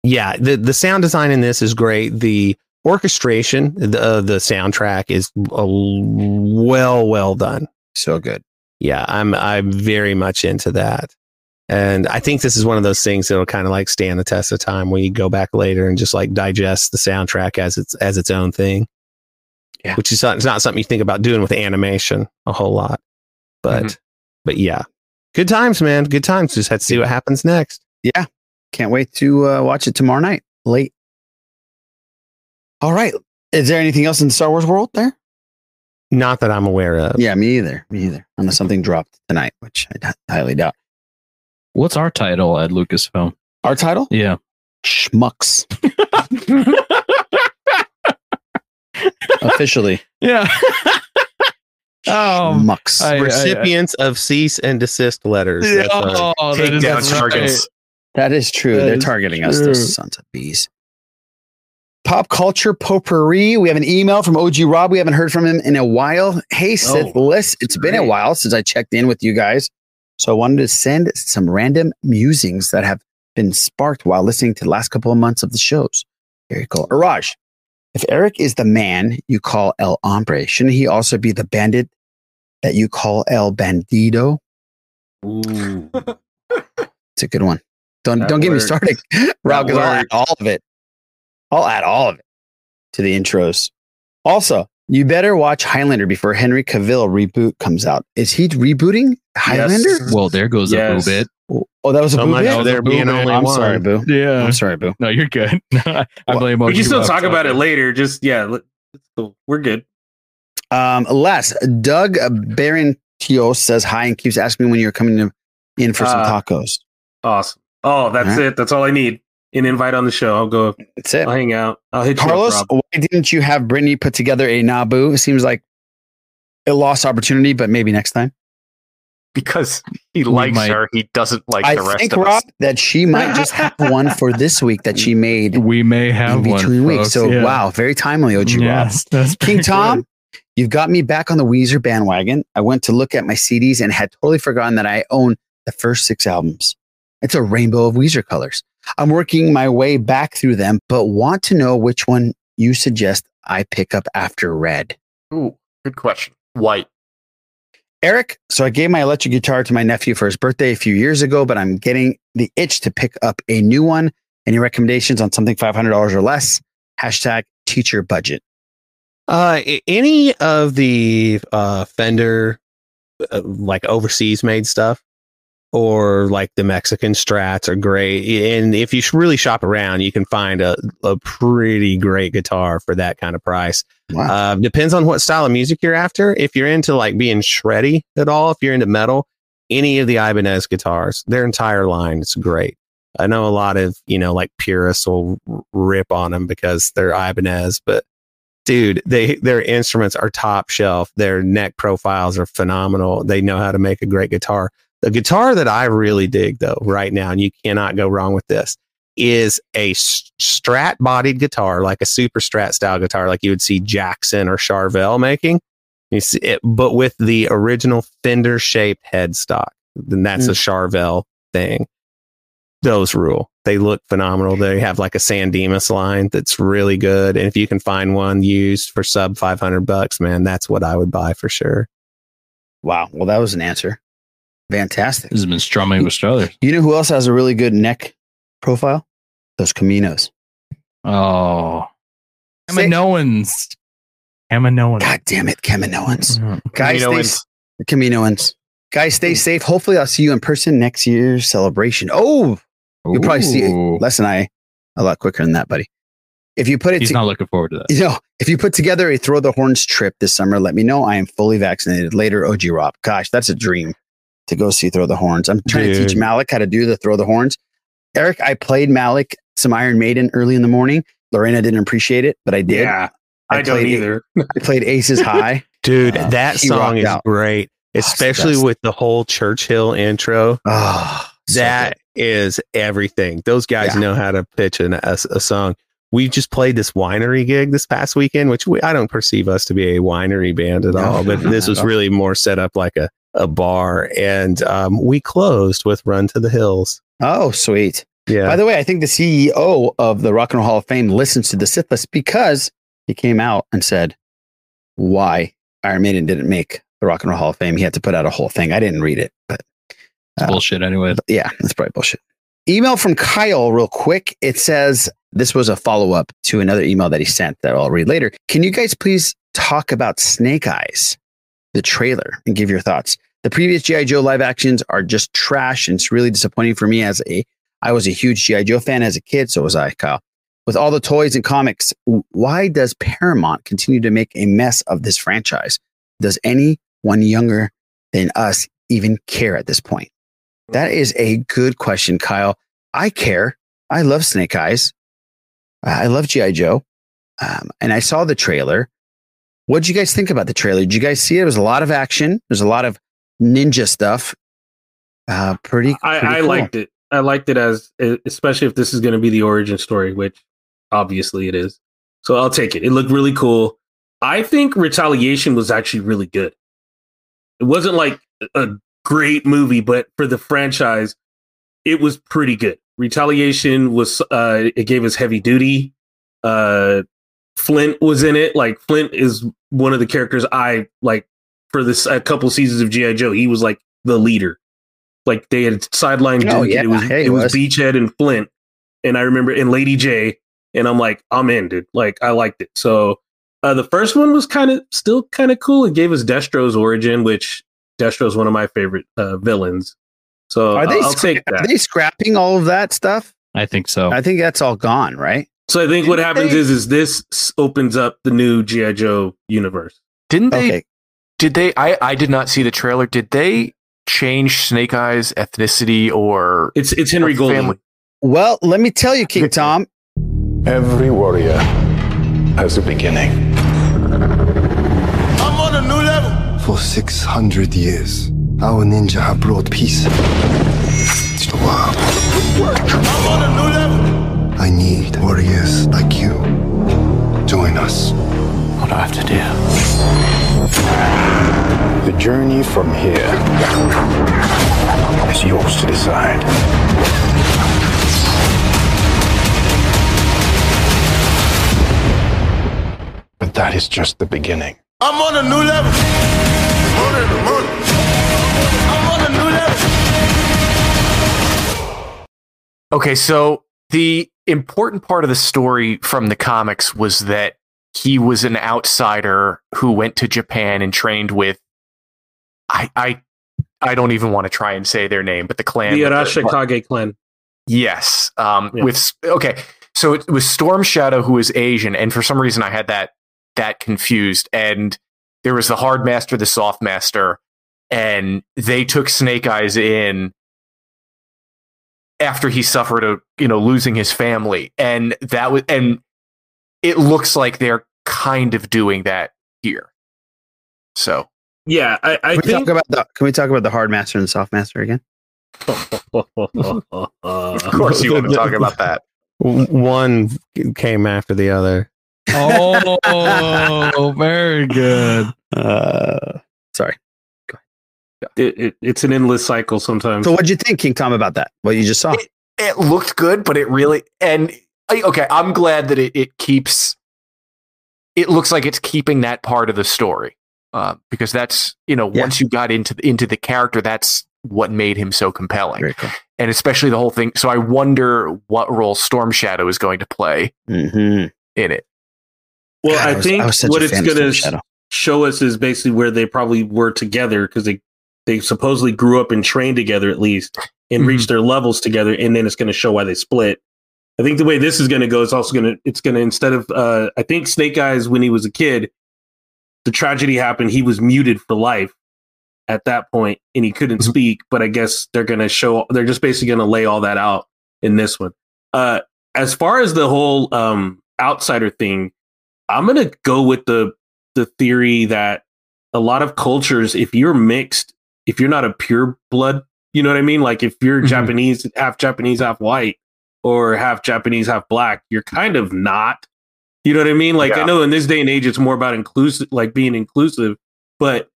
Yeah, the the sound design in this is great. The orchestration, the uh, the soundtrack is uh, well well done. So good. Yeah, I'm I'm very much into that. And I think this is one of those things that'll kind of like stand the test of time when you go back later and just like digest the soundtrack as its as its own thing. Yeah. Which is not, it's not something you think about doing with animation a whole lot. But Mm-hmm. but yeah. Good times, man. Good times. Just had to see what happens next. Yeah, can't wait to uh, watch it tomorrow night late. All right. Is there anything else in the Star Wars world there? Not that I'm aware of. Yeah, me either. Me either. Unless something dropped tonight, which I d- highly doubt. What's our title at Lucasfilm? Our title? Yeah. Schmucks. Officially. Yeah. oh, Schmucks. I- I- Recipients of cease and desist letters. Yeah, That's our- oh, that is Takedown right. targets. That is true. That They're is targeting us, true. those sons of bees. Pop culture potpourri. We have an email from OG Rob. We haven't heard from him in a while. Hey, oh, Sith List. It's been a while since I checked in with you guys. So I wanted to send some random musings that have been sparked while listening to the last couple of months of the shows. Very cool. Raj, if Eric is the man you call El Hombre, shouldn't he also be the bandit that you call El Bandido? Ooh. It's a good one. Don't That don't get works. me started, Rob, because I'll add all of it. I'll add all of it to the intros. Also, you better watch Highlander before Henry Cavill reboot comes out. Is he rebooting Highlander? Well, there goes Yes. a boo bit. Oh, that was a So boo much bit? for there being only I'm one. sorry, boo. Yeah. I'm sorry, boo. No, you're good. I blame We can still Rob. talk about it later. Just yeah, let- it's cool. we're good. Um, Les, Doug Barentios says hi and keeps asking me when you're coming to, in for some Uh, tacos. Awesome. Oh, that's All right. it. That's all I need. An invite on the show. I'll go. That's it. I'll hang out. I'll hit Carlos, you up, Rob. why didn't you have Brittany put together a Naboo? It seems like a lost opportunity, but maybe next time. Because he We likes might- her. He doesn't like I the rest think, of Rob, us. that she might just have one for this week that she made We may have in one. between weeks. folks. So, Yeah. wow, very timely, OG Rob. Yes, that's King Tom, good. you've got me back on the Weezer bandwagon. I went to look at my CDs and had totally forgotten that I own the first six albums. It's a rainbow of Weezer colors. I'm working my way back through them, but want to know which one you suggest I pick up after Red. Ooh, good question. White. Eric, so I gave my electric guitar to my nephew for his birthday a few years ago, but I'm getting the itch to pick up a new one. Any recommendations on something $500 or less? Hashtag teacher budget. Uh, any of the uh, Fender, uh, like overseas made stuff, or like the Mexican Strats are great. And if you really shop around, you can find a, a pretty great guitar for that kind of price. Uh, depends on what style of music you're after. If you're into like being shreddy at all, if you're into metal, any of the Ibanez guitars, their entire line is great. I know a lot of, you know, like purists will rip on them because they're Ibanez, but dude, they their instruments are top shelf. Their neck profiles are phenomenal. They know how to make a great guitar. The guitar that I really dig though right now, and you cannot go wrong with this, is a strat bodied guitar, like a super strat style guitar, like you would see Jackson or Charvel making. You see it, but with the original Fender shaped headstock. Then that's a mm. Charvel thing. Those rule. They look phenomenal. They have like a San Dimas line that's really good. And if you can find one used for sub 500 bucks, man, that's what I would buy for sure. Wow. Well, that was an answer. Fantastic. This has been strumming with Strothers. You know who else has a really good neck profile? Those Caminos. Oh, Kaminoans. Kaminoans. God damn it, Kaminoans. Mm-hmm. Guys, Kaminoans. stay, the Kaminoans. Guys, stay mm. safe. Hopefully, I'll see you in person next year's celebration. Oh, you'll probably see Ooh. Les and I a lot quicker than that, buddy. If you put it, He's to- not looking forward to that. you know, if you put together a throw the horns trip this summer, let me know. I am fully vaccinated. Later, OG Rob. Gosh, that's a dream to go see throw the horns. I'm trying to teach Malik how to do the throw the horns. Eric, I played Malik some Iron Maiden early in the morning. Lorena didn't appreciate it, but I did. Yeah, I don't played- either. I played Aces High. Dude, Uh, that song is out. great, especially best. with the whole Churchill intro. Oh, so That is everything. Those guys Yeah. know how to pitch an, a, a song. We just played this winery gig this past weekend, which we, I don't perceive us to be a winery band at No, all, but no, this was really more set up like a, a bar. And um, we closed with Run to the Hills. Oh, sweet. Yeah. By the way, I think the CEO of the Rock and Roll Hall of Fame listens to the Sith list because he came out and said why Iron Maiden didn't make the Rock and Roll Hall of Fame. He had to put out a whole thing. I didn't read it, but It's bullshit anyway. yeah, that's probably bullshit. Email from Kyle, real quick. It says this was a follow up to another email that he sent that I'll read later. Can you guys please talk about Snake Eyes, the trailer, and give your thoughts? The previous GI Joe live actions are just trash, and it's really disappointing for me as a I was a huge GI Joe fan as a kid, so was I, Kyle. With all the toys and comics, why does Paramount continue to make a mess of this franchise? Does anyone younger than us even care at this point? That is a good question, Kyle. I care. I love Snake Eyes. I love G.I. Joe. Um, and I saw the trailer. What did you guys think about the trailer? Did you guys see it? It was a lot of action. There's a lot of ninja stuff. Uh, pretty, I, I cool. liked it. I liked it as, especially if this is going to be the origin story, which obviously it is. So I'll take it. It looked really cool. I think Retaliation was actually really good. It wasn't like a great movie, but for the franchise, it was pretty good. Retaliation was, uh, it gave us heavy duty. Uh, Flint was in it. Like Flint is one of the characters I like for this a couple seasons of GI Joe. He was like the leader. Like they had sidelined. Oh, dudes, yeah. it was Yeah, he it was was. Beachhead and Flint, and I remember in Lady Jaye, and I'm like, I'm in, dude. Like I liked it. So uh, the first one was kind of still kind of cool. It gave us Destro's origin, which Destro's one of my favorite uh, villains. So Are they, I'll scra- take are they scrapping all of that stuff? I think so. I think that's all gone, right? So I think what Didn't happens they- is is this opens up the new GI Joe universe. Didn't they? Okay. Did they? I I did not see the trailer. Did they change Snake Eyes ethnicity or It's it's Henry or Golding. family? Well, let me tell you, King Tom. Every warrior has a beginning. I'm on a new level. For 600 years, our ninja have brought peace to the world. I'm on a new level. I need warriors like you. Join us. What do I have to do? The journey from here is yours to decide. But that is just the beginning. I'm on a new level. Okay, so the important part of the story from the comics was that he was an outsider who went to Japan and trained with I I I don't even want to try and say their name, but the clan The Arashikage clan. Yes. Um Yeah. with okay. So it was Storm Shadow who was Asian, and for some reason I had that that confused. And there was the hard master, the soft master, and they took Snake Eyes in after he suffered a you know losing his family. And that was and it looks like they're kind of doing that here. So Yeah, I, I Can we think talk about the Can we talk about the hard master and the soft master again? of course you want to talk about that. One came after the other. Oh, very good. Uh, sorry. it, it, it's an endless cycle sometimes. So, what'd you think, King Tom, about that? What you just saw? it looked good, but it really and I- okay, I'm glad that it, it keeps. It looks like it's keeping that part of the story uh, because that's you know once you got into the, into the character, that's what made him so compelling, and especially the whole thing. So I wonder what role Storm Shadow is going to play Mm-hmm. in it. Well, God, I I was- think I what it's going to show us is basically where they probably were together because they they supposedly grew up and trained together at least and Mm-hmm. reached their levels together, and then it's going to show why they split. I think the way this is going to go is also going to it's going to instead of uh, I think Snake Eyes when he was a kid, the tragedy happened. He was muted for life at that point, and he couldn't Mm-hmm. speak. But I guess they're going to show they're just basically going to lay all that out in this one. Uh, as far as the whole um, outsider thing, I'm gonna go with the the theory that a lot of cultures, if you're mixed, if you're not a pure blood, you know what I mean? Like if you're Japanese, half Japanese, half white, or half Japanese, half black, you're kind of not. You know what I mean? Like I know in this day and age, it's more about inclusive, like being inclusive. But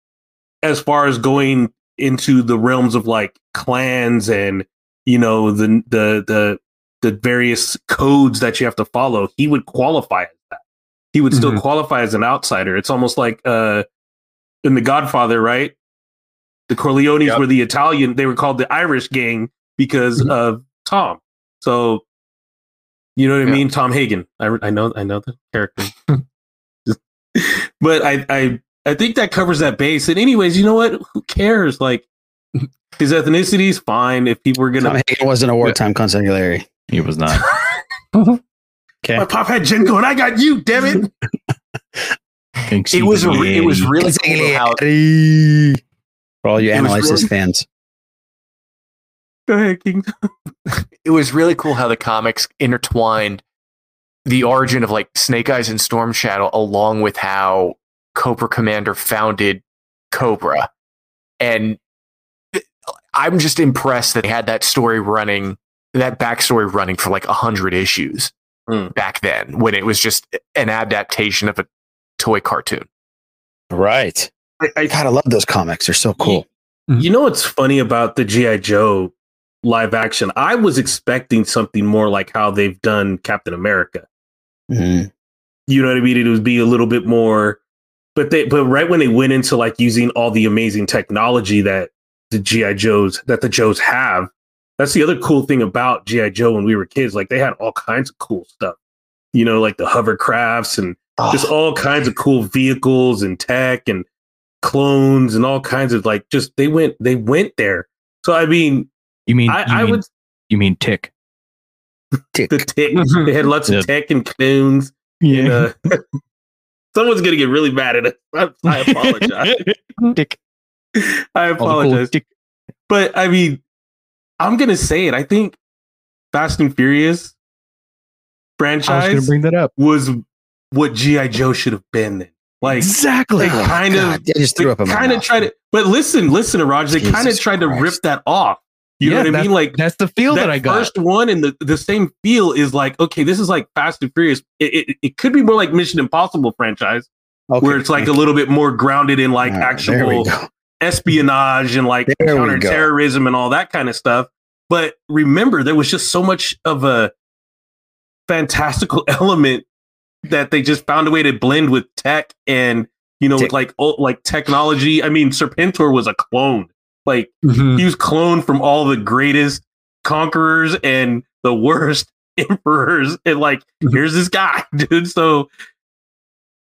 as far as going into the realms of like clans and you know the the the the various codes that you have to follow, he would qualify as that. He would still Mhm. qualify as an outsider. It's almost like uh in The Godfather, right? The Corleones were the Italian, they were called the Irish gang because of Tom. So you know what I mean? Tom Hagen. I, I know I know the character. but I I I think that covers that base. And anyways, you know what? Who cares? Like his ethnicity is fine. If people were gonna Tom Hagen wasn't a wartime consigliere. He was not. okay. My pop had Genco and I got you, damn it. It was re- it was really cool how For all you analysis really- fans. Go ahead, King. it was really cool how the comics intertwined the origin of like Snake Eyes and Storm Shadow along with how Cobra Commander founded Cobra. And I'm just impressed that they had that story running, that backstory running for like a hundred issues hmm. back then when it was just an adaptation of a toy cartoon. Right. I, I God, I love those comics. They're so cool. Mm-hmm. You know what's funny about the GI Joe live action? I was expecting something more like how they've done Captain America. Mhm. You know what I mean? It would be a little bit more, but they but right when they went into like using all the amazing technology that the GI Joes that the Joes have, that's the other cool thing about GI Joe when we were kids. Like they had all kinds of cool stuff. You know, like the hovercrafts and just all kinds of cool vehicles and tech and clones and all kinds of like just they went they went there. So I mean, You mean I, you I mean, would you mean tick? Tick. the tech. they had lots of Yeah. tech and clones. And, uh, someone's gonna get really mad at us. I, I apologize. Tick. I All cool apologize. tick- But I mean, I'm gonna say it. I think Fast and Furious I was franchise bring that up. was what GI Joe should have been. Then, like Exactly. they kind God, of I just threw up kind of tried to. But listen, listen, to Raj. They kind of Jesus tried to rip that off. You know what I mean? Like That's the feel that, I got. first one and the, the same feel is like okay this is like fast and furious it, it, it could be more like mission impossible franchise Okay. where it's like a little bit more grounded in like ah, All right, actual espionage and like There counterterrorism and all that kind of stuff but remember there was just so much of a fantastical element that they just found a way to blend with tech and you know Tick. with like oh, like technology i mean serpentor was a clone like Mm-hmm. he was cloned from all the greatest conquerors and the worst emperors. And like, here's this guy, dude. So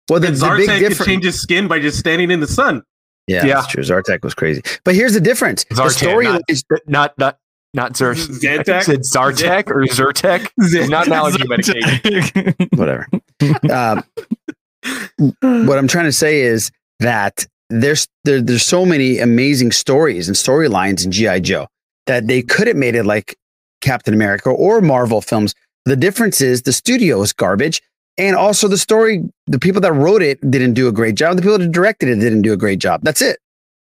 well, the, the big Zartek could change his skin by just standing in the sun. Yeah, Yeah. that's true. Zartek was crazy. But here's the difference. The Zartan, story not, is not not not Zer- Zantac? Said Zartek or Zertek. Not an allergy medication. whatever. um, what I'm trying to say is that there's there, there's so many amazing stories and storylines in GI Joe that they could have made it like Captain America or Marvel films. The difference is the studio is garbage, and also the story. The people that wrote it didn't do a great job. The people that directed it didn't do a great job. That's it.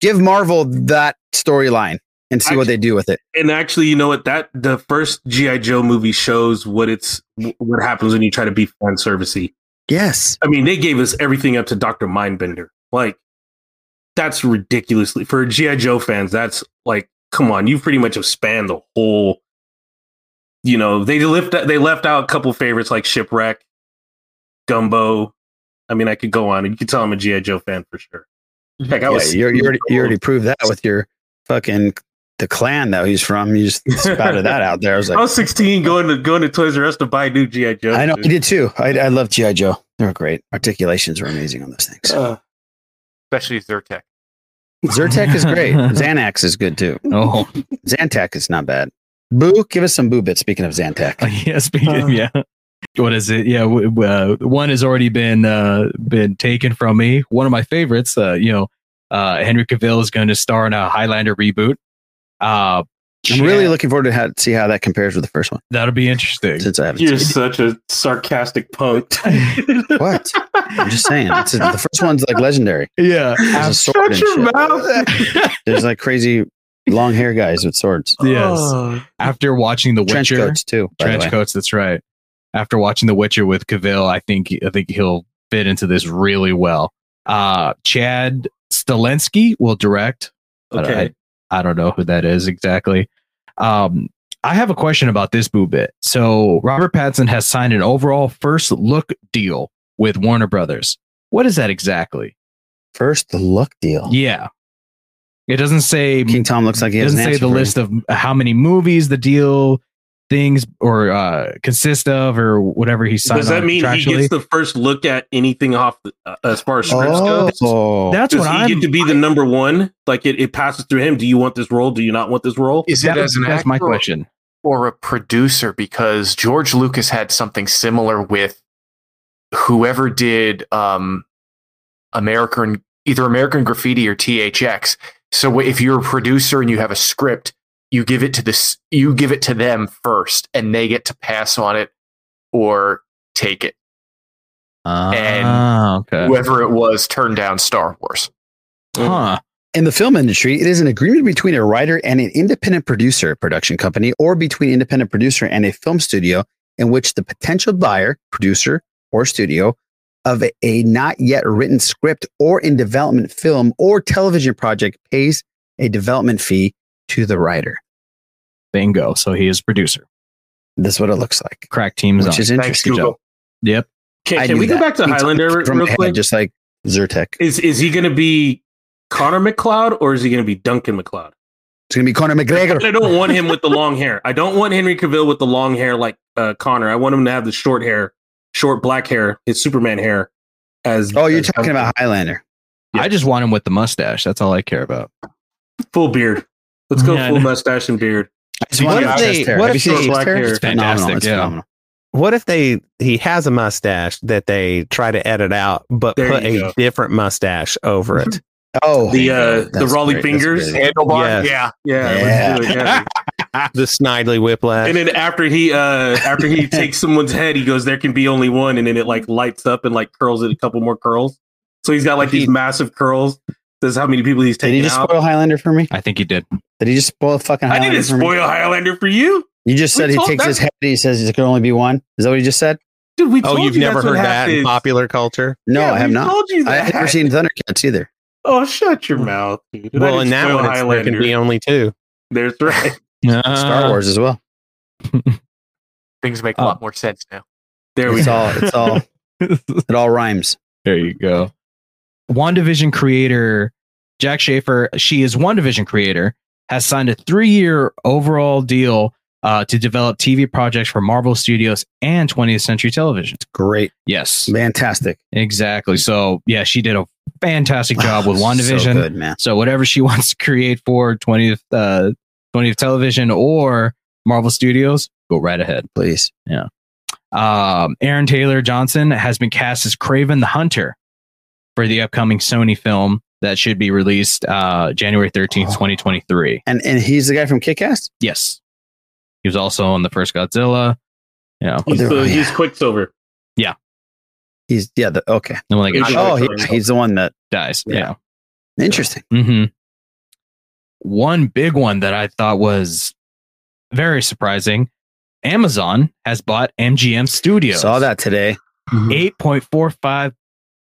Give Marvel that storyline and see what they do with it. And actually, you know what? That the first GI Joe movie shows what it's what happens when you try to be fan servicey. Yes. I mean, they gave us everything up to Doctor Mindbender. Like, that's ridiculously for GI Joe fans. That's like, come on, you pretty much have spanned the whole. You know, they left they left out a couple favorites like Shipwreck, Gumbo. I mean, I could go on. And you could tell I'm a GI Joe fan for sure. Heck, I Yeah, was you you already you already proved that with your fucking the clan that he's from. You just spouted that out there. I was I was 16 going to going to Toys R Us to buy new GI Joe. I know you did too. I, I love GI Joe. They were great. Articulations were amazing on those things. Uh, Especially Zertek. Zyrtec is great. Xanax is good too. Oh, Zantac is not bad. Boo, give us some boo bits. Speaking of Zantac, yeah. Speaking, yeah. What is it? Yeah, w- w- uh, one has already been uh, been taken from me. One of my favorites. Uh, you know, uh, Henry Cavill is going to star in a Highlander reboot. Uh, I'm really looking forward to how, see how that compares with the first one. That'll be interesting. Since I haven't You're seen such a sarcastic punk. what? I'm just saying. It's the first one's like legendary. Yeah. There's a sword and shit. There's like crazy long hair guys with swords. Yes. After watching The Witcher, Trench Witcher, coats, too, Trench coats. That's right. After watching The Witcher with Cavill, I think I think he'll fit into this really well. Uh, Chad Stahelski will direct. but Okay. I, I don't know who that is exactly. Um, I have a question about this boo bit. So Robert Pattinson has signed an overall first look deal with Warner Brothers. What is that exactly? First the look deal. Yeah. It doesn't say King Tom looks like he doesn't an say the for you. list of how many movies the deal things or uh consist of or whatever he signed Does that on mean he gets the first look at anything off the, uh, as far as scripts go? Oh. That's Does what he I'm- get to be the number one? Like it, it passes through him. Do you want this role? Do you not want this role? Is it as an that's my question. or a producer? Because George Lucas had something similar with whoever did um, American, either American Graffiti or THX. So if you're a producer and you have a script, you give it to this, you give it to them first, and they get to pass on it or take it. and Ah, okay. whoever it was turned down Star Wars. Huh. In the film industry, it is an agreement between a writer and an independent producer production company, or between independent producer and a film studio, in which the potential buyer, producer, or studio of a, a not yet written script or in development film or television project pays a development fee to the writer. Bingo. So he is producer. That's what it looks like. Crack teams Which on. is interesting. Google. Yep. Can, can knew we go back to King Tom Highlander from real my head, quick? just like Zyrtec. Is is he going to be Connor MacLeod or is he going to be Duncan MacLeod? It's gonna be Connor McGregor. I don't want him with the long hair. I don't want Henry Cavill with the long hair like uh, Connor. I want him to have the short hair, short black hair, his Superman hair. As Oh, you're as talking Duncan. about Highlander. I just want him with the mustache. That's all I care about. full beard. Let's go Yeah, full mustache and beard. I just want What if they- hair. what if seen his they- chest hair? It's It's phenomenal. fantastic, It's yeah. phenomenal. What if they he has a mustache that they try to edit out, but There put a go. different mustache over it? Oh, The uh, the that's Rollie great. Fingers. Handlebar? Yes. Yeah. Yeah, let's do it. Yeah. The Snidely whiplash. And then after he uh after he takes someone's head, he goes, "There can be only one," and then it like lights up and like curls it a couple more curls. So he's got like these massive curls. Says how many people he's Did he taking just out. spoil Highlander for me? I think he did. Did he just spoil fucking I didn't for me? spoil Highlander for you, You just We said he told- takes his that's- head. He says there can only be one. Is that what you just said? dude. We oh, told you've you never that's heard that in popular culture? No, Yeah, I have not. told you I have never seen Thundercats either. Oh, shut your mouth, dude. Well, didn't in that spoil one, it's, there can be only two. There's right. Uh, Star Wars as well. Things make a Oh. lot more sense now. There we It's go. all. It's all. It all rhymes. There you go. WandaVision creator Jac Schaeffer, she is WandaVision creator, has signed a three year overall deal uh, to develop TV projects for Marvel Studios and 20th Century Television. Great. Yes. Fantastic. Exactly. So yeah, she did a fantastic job with So WandaVision. good, man. So whatever she wants to create for 20th uh 20th television or Marvel Studios, go right ahead. Please. Yeah. Um Aaron Taylor Johnson has been cast as Kraven the Hunter for the upcoming Sony film that should be released uh January 13th, 2023. And and he's the guy from Kick-Ass? Yes. He was also on the first Godzilla. Yeah. He's, the, he's Quicksilver. Yeah. He's yeah, the, okay. The one that gets oh, he, he's the one that dies. Yeah. Interesting. hmm One big one that I thought was very surprising. Amazon has bought MGM Studios. Saw that today. Eight point four five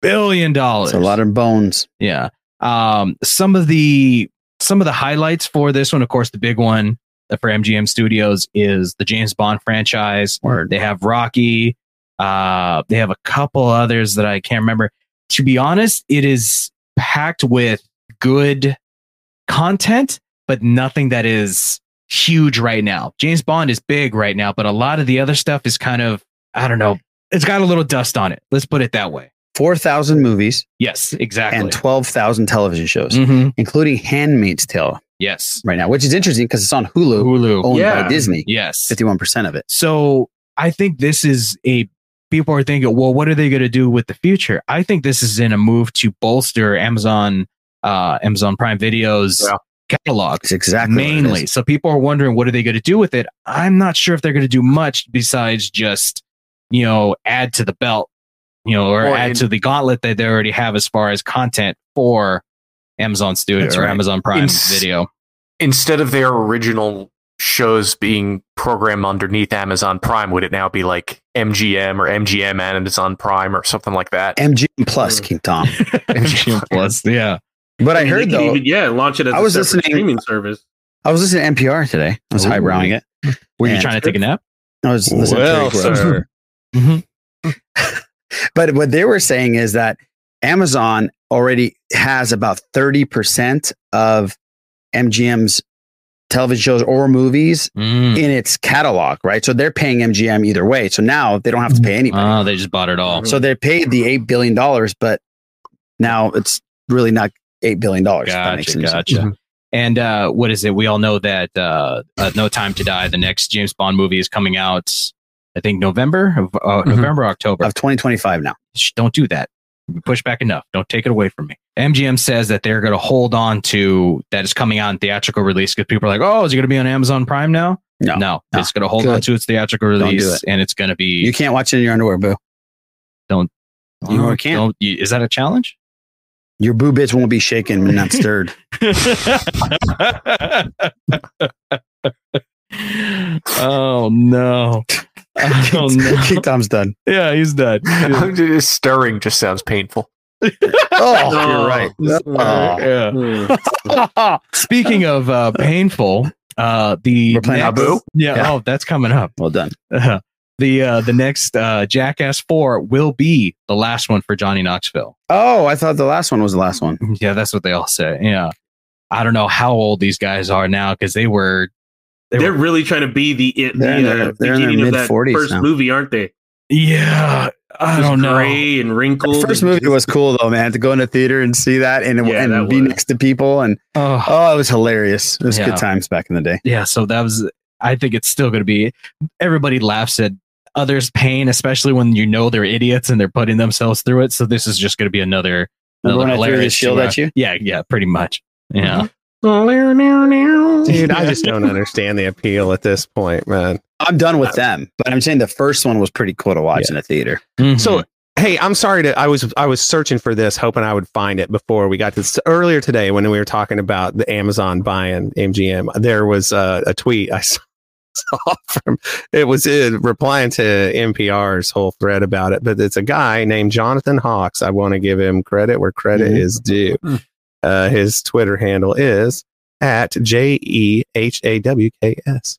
billion dollars. It's a lot of bones. Yeah. Um, some of the some of the highlights for this one, of course, the big one for MGM Studios is the James Bond franchise. They have Rocky. Uh, they have a couple others that I can't remember. To be honest, it is packed with good content, but nothing that is huge right now. James Bond is big right now, but a lot of the other stuff is kind of I don't know. It's got a little dust on it. Let's put it that way. 4,000 movies. Yes, exactly. And 12,000 television shows, Mhm. including Handmaid's Tale Yes. right now, which is interesting because it's on Hulu, Hulu. owned Yeah. by Disney. Yes. 51% of it. So I think this is a people are thinking, well, what are they going to do with the future? I think this is in a move to bolster Amazon, uh, Amazon Prime Video's catalog. It's exactly mainly. So people are wondering, what are they going to do with it? I'm not sure if they're going to do much besides just, you know, add to the belt, you know, or Well, add and- to the gauntlet that they already have as far as content for Amazon Studio That's or right. Amazon Prime Ins- Video. Instead of their original shows being programmed underneath Amazon Prime, would it now be like MGM or MGM and Amazon Prime or something like that? MGM Plus, King Tom. MGM Plus, yeah. But I, mean, heard could though, even- yeah, launch it as I a was separate listening- streaming service. I was listening to NPR today. I was Ooh. highbrowing it. Were you trying to take a nap? I was listening Well, to Rick sir. Rose. But what they were saying is that Amazon already has about 30% of MGM's television shows or movies Mm. in its catalog, right? So they're paying MGM either way. So now they don't have to pay anybody. Oh, they just bought it all. So they paid the $8 billion, but now it's really not $8 billion. if that makes Gotcha, any sense. gotcha. And uh, what is it? We all know that uh, uh, No Time to Die, the next James Bond movie, is coming out. I think November, of- uh, November, October of 2025 now. Shh, Don't do that. Push back enough. Don't take it away from me. MGM says that they're going to hold on to that is coming out in theatrical release because people are like, oh, is it going to be on Amazon Prime now? No, no, no. it's going to hold on to its theatrical Don't do release, it. and it's going to be. You can't watch it in your underwear, boo. Don't. You don't- can't. don't- you- is that a challenge? Your boo bitch won't be shaken and not stirred. oh no! Oh no! King Tom's done. Yeah, he's done. Just Stirring just sounds painful. Oh, you're right. Oh. Yeah. Speaking of uh, painful, uh, the We're playing next- Abu? Yeah, Yeah. Oh, that's coming up. Well done. Uh, the uh, the next uh, Jackass Four will be the last one for Johnny Knoxville. Oh, I thought the last one was the last one. Yeah, that's what they all say. Yeah, I don't know how old these guys are now because they were. They They're were really trying to be the, it, They're in the their- uh, they're in their beginning of that first now. movie, aren't they? yeah, I don't know. Gray and wrinkled. The first and movie was cool though, man. To go in a theater and see that and, Yeah, and that be was. next to people and Oh, oh, it was hilarious. It was Yeah. good times back in the day. yeah. So that was. I think it's still going to be. Everybody laughs at others' pain, especially when you know they're idiots and they're putting themselves through it. So this is just going to be another. Remember when I another threw the hilarious shield at you? Yeah, yeah, pretty much. Yeah. Dude, I just don't understand the appeal at this point, man. I'm done with them, but I'm saying the first one was pretty cool to watch in a theater. Mm-hmm. So hey, I'm sorry to I was I was searching for this, hoping I would find it before we got to this earlier today when we were talking about the Amazon buying MGM. There was uh, a tweet I saw saw from it was uh, replying to NPR's whole thread about it, but it's a guy named Jonathan Hawks. I want to give him credit where credit Mhm. is due. Uh, his Twitter handle is at J E H A W K S.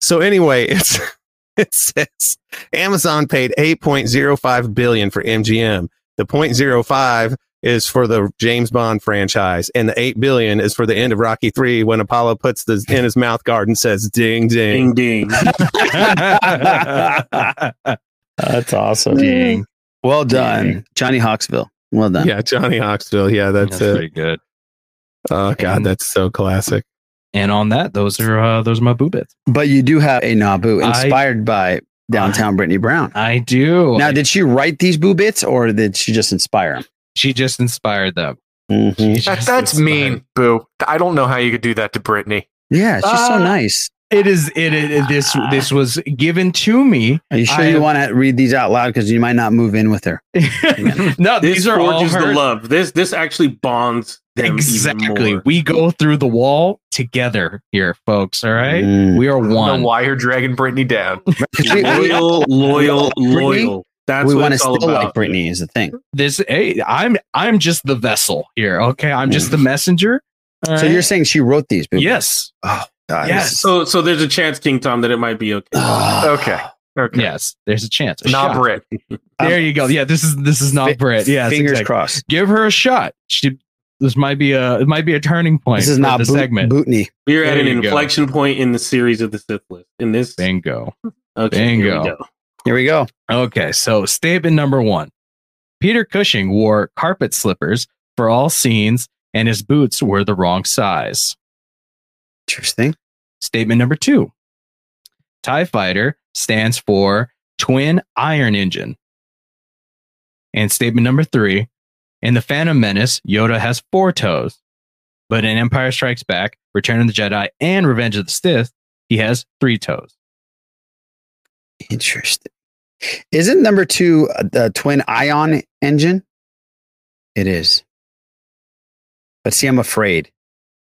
So anyway, it's it says Amazon paid 8.05 billion for MGM. The 0.05 is for the James Bond franchise, and the eight billion is for the end of Rocky Three when Apollo puts the in his mouth guard and says "ding ding ding." Ding." That's awesome. Ding. Well done, Johnny Hawksville. Well done. yeah, Johnny Knoxville. Yeah, that's, That's pretty it. good. Oh god, And- that's so classic. And on that, those are uh, those are my boo bits. But you do have a Naboo I- inspired by downtown Brittany Brown. I do. Now, did she write these boo bits or did she just inspire them? She just inspired them. Mhm. That, that's inspired- mean, Boo. I don't know how you could do that to Brittany. Yeah, she's so Uh, nice. It is. It, it this this was given to me. Are you sure I you want to read these out loud because you might not move in with her? no, This these are all forges the love. This this actually bonds them even Exactly. more. We go through the wall together here, folks. All right. Mm. We are I don't know one. why you're dragging Brittany down. loyal, loyal, Brittany, loyal. That's we want to it's still about. like Brittany is the thing. This hey, I'm I'm just the vessel here. Okay. I'm just the mm-hmm. messenger. All So right? you're saying she wrote these? Boo? yes. Oh, God. Yes. So so there's a chance, King Tom, that it might be okay. Ah. Okay. Okay. Yes. There's a chance. A Not shot. Brit. Um, there you go. Yeah. This is this is not Fi- Brit. Yeah. Fingers crossed. Give her a shot. She, this might be a it might be a turning point. This is not the boot, segment. Bootney. We're at an you go. inflection point in the series of the Sith list. In this, Bingo. okay, here we Bingo. Here we go. Okay, so statement number one Peter Cushing wore carpet slippers for all scenes, and his boots were the wrong size. Interesting. Statement number two TIE Fighter stands for Twin Iron Engine. And statement number three In The Phantom Menace, Yoda has four toes, but in Empire Strikes Back, Return of the Jedi, and Revenge of the Sith, he has three toes. Interesting. Isn't number two uh, the twin ion engine? It is. But see, I'm afraid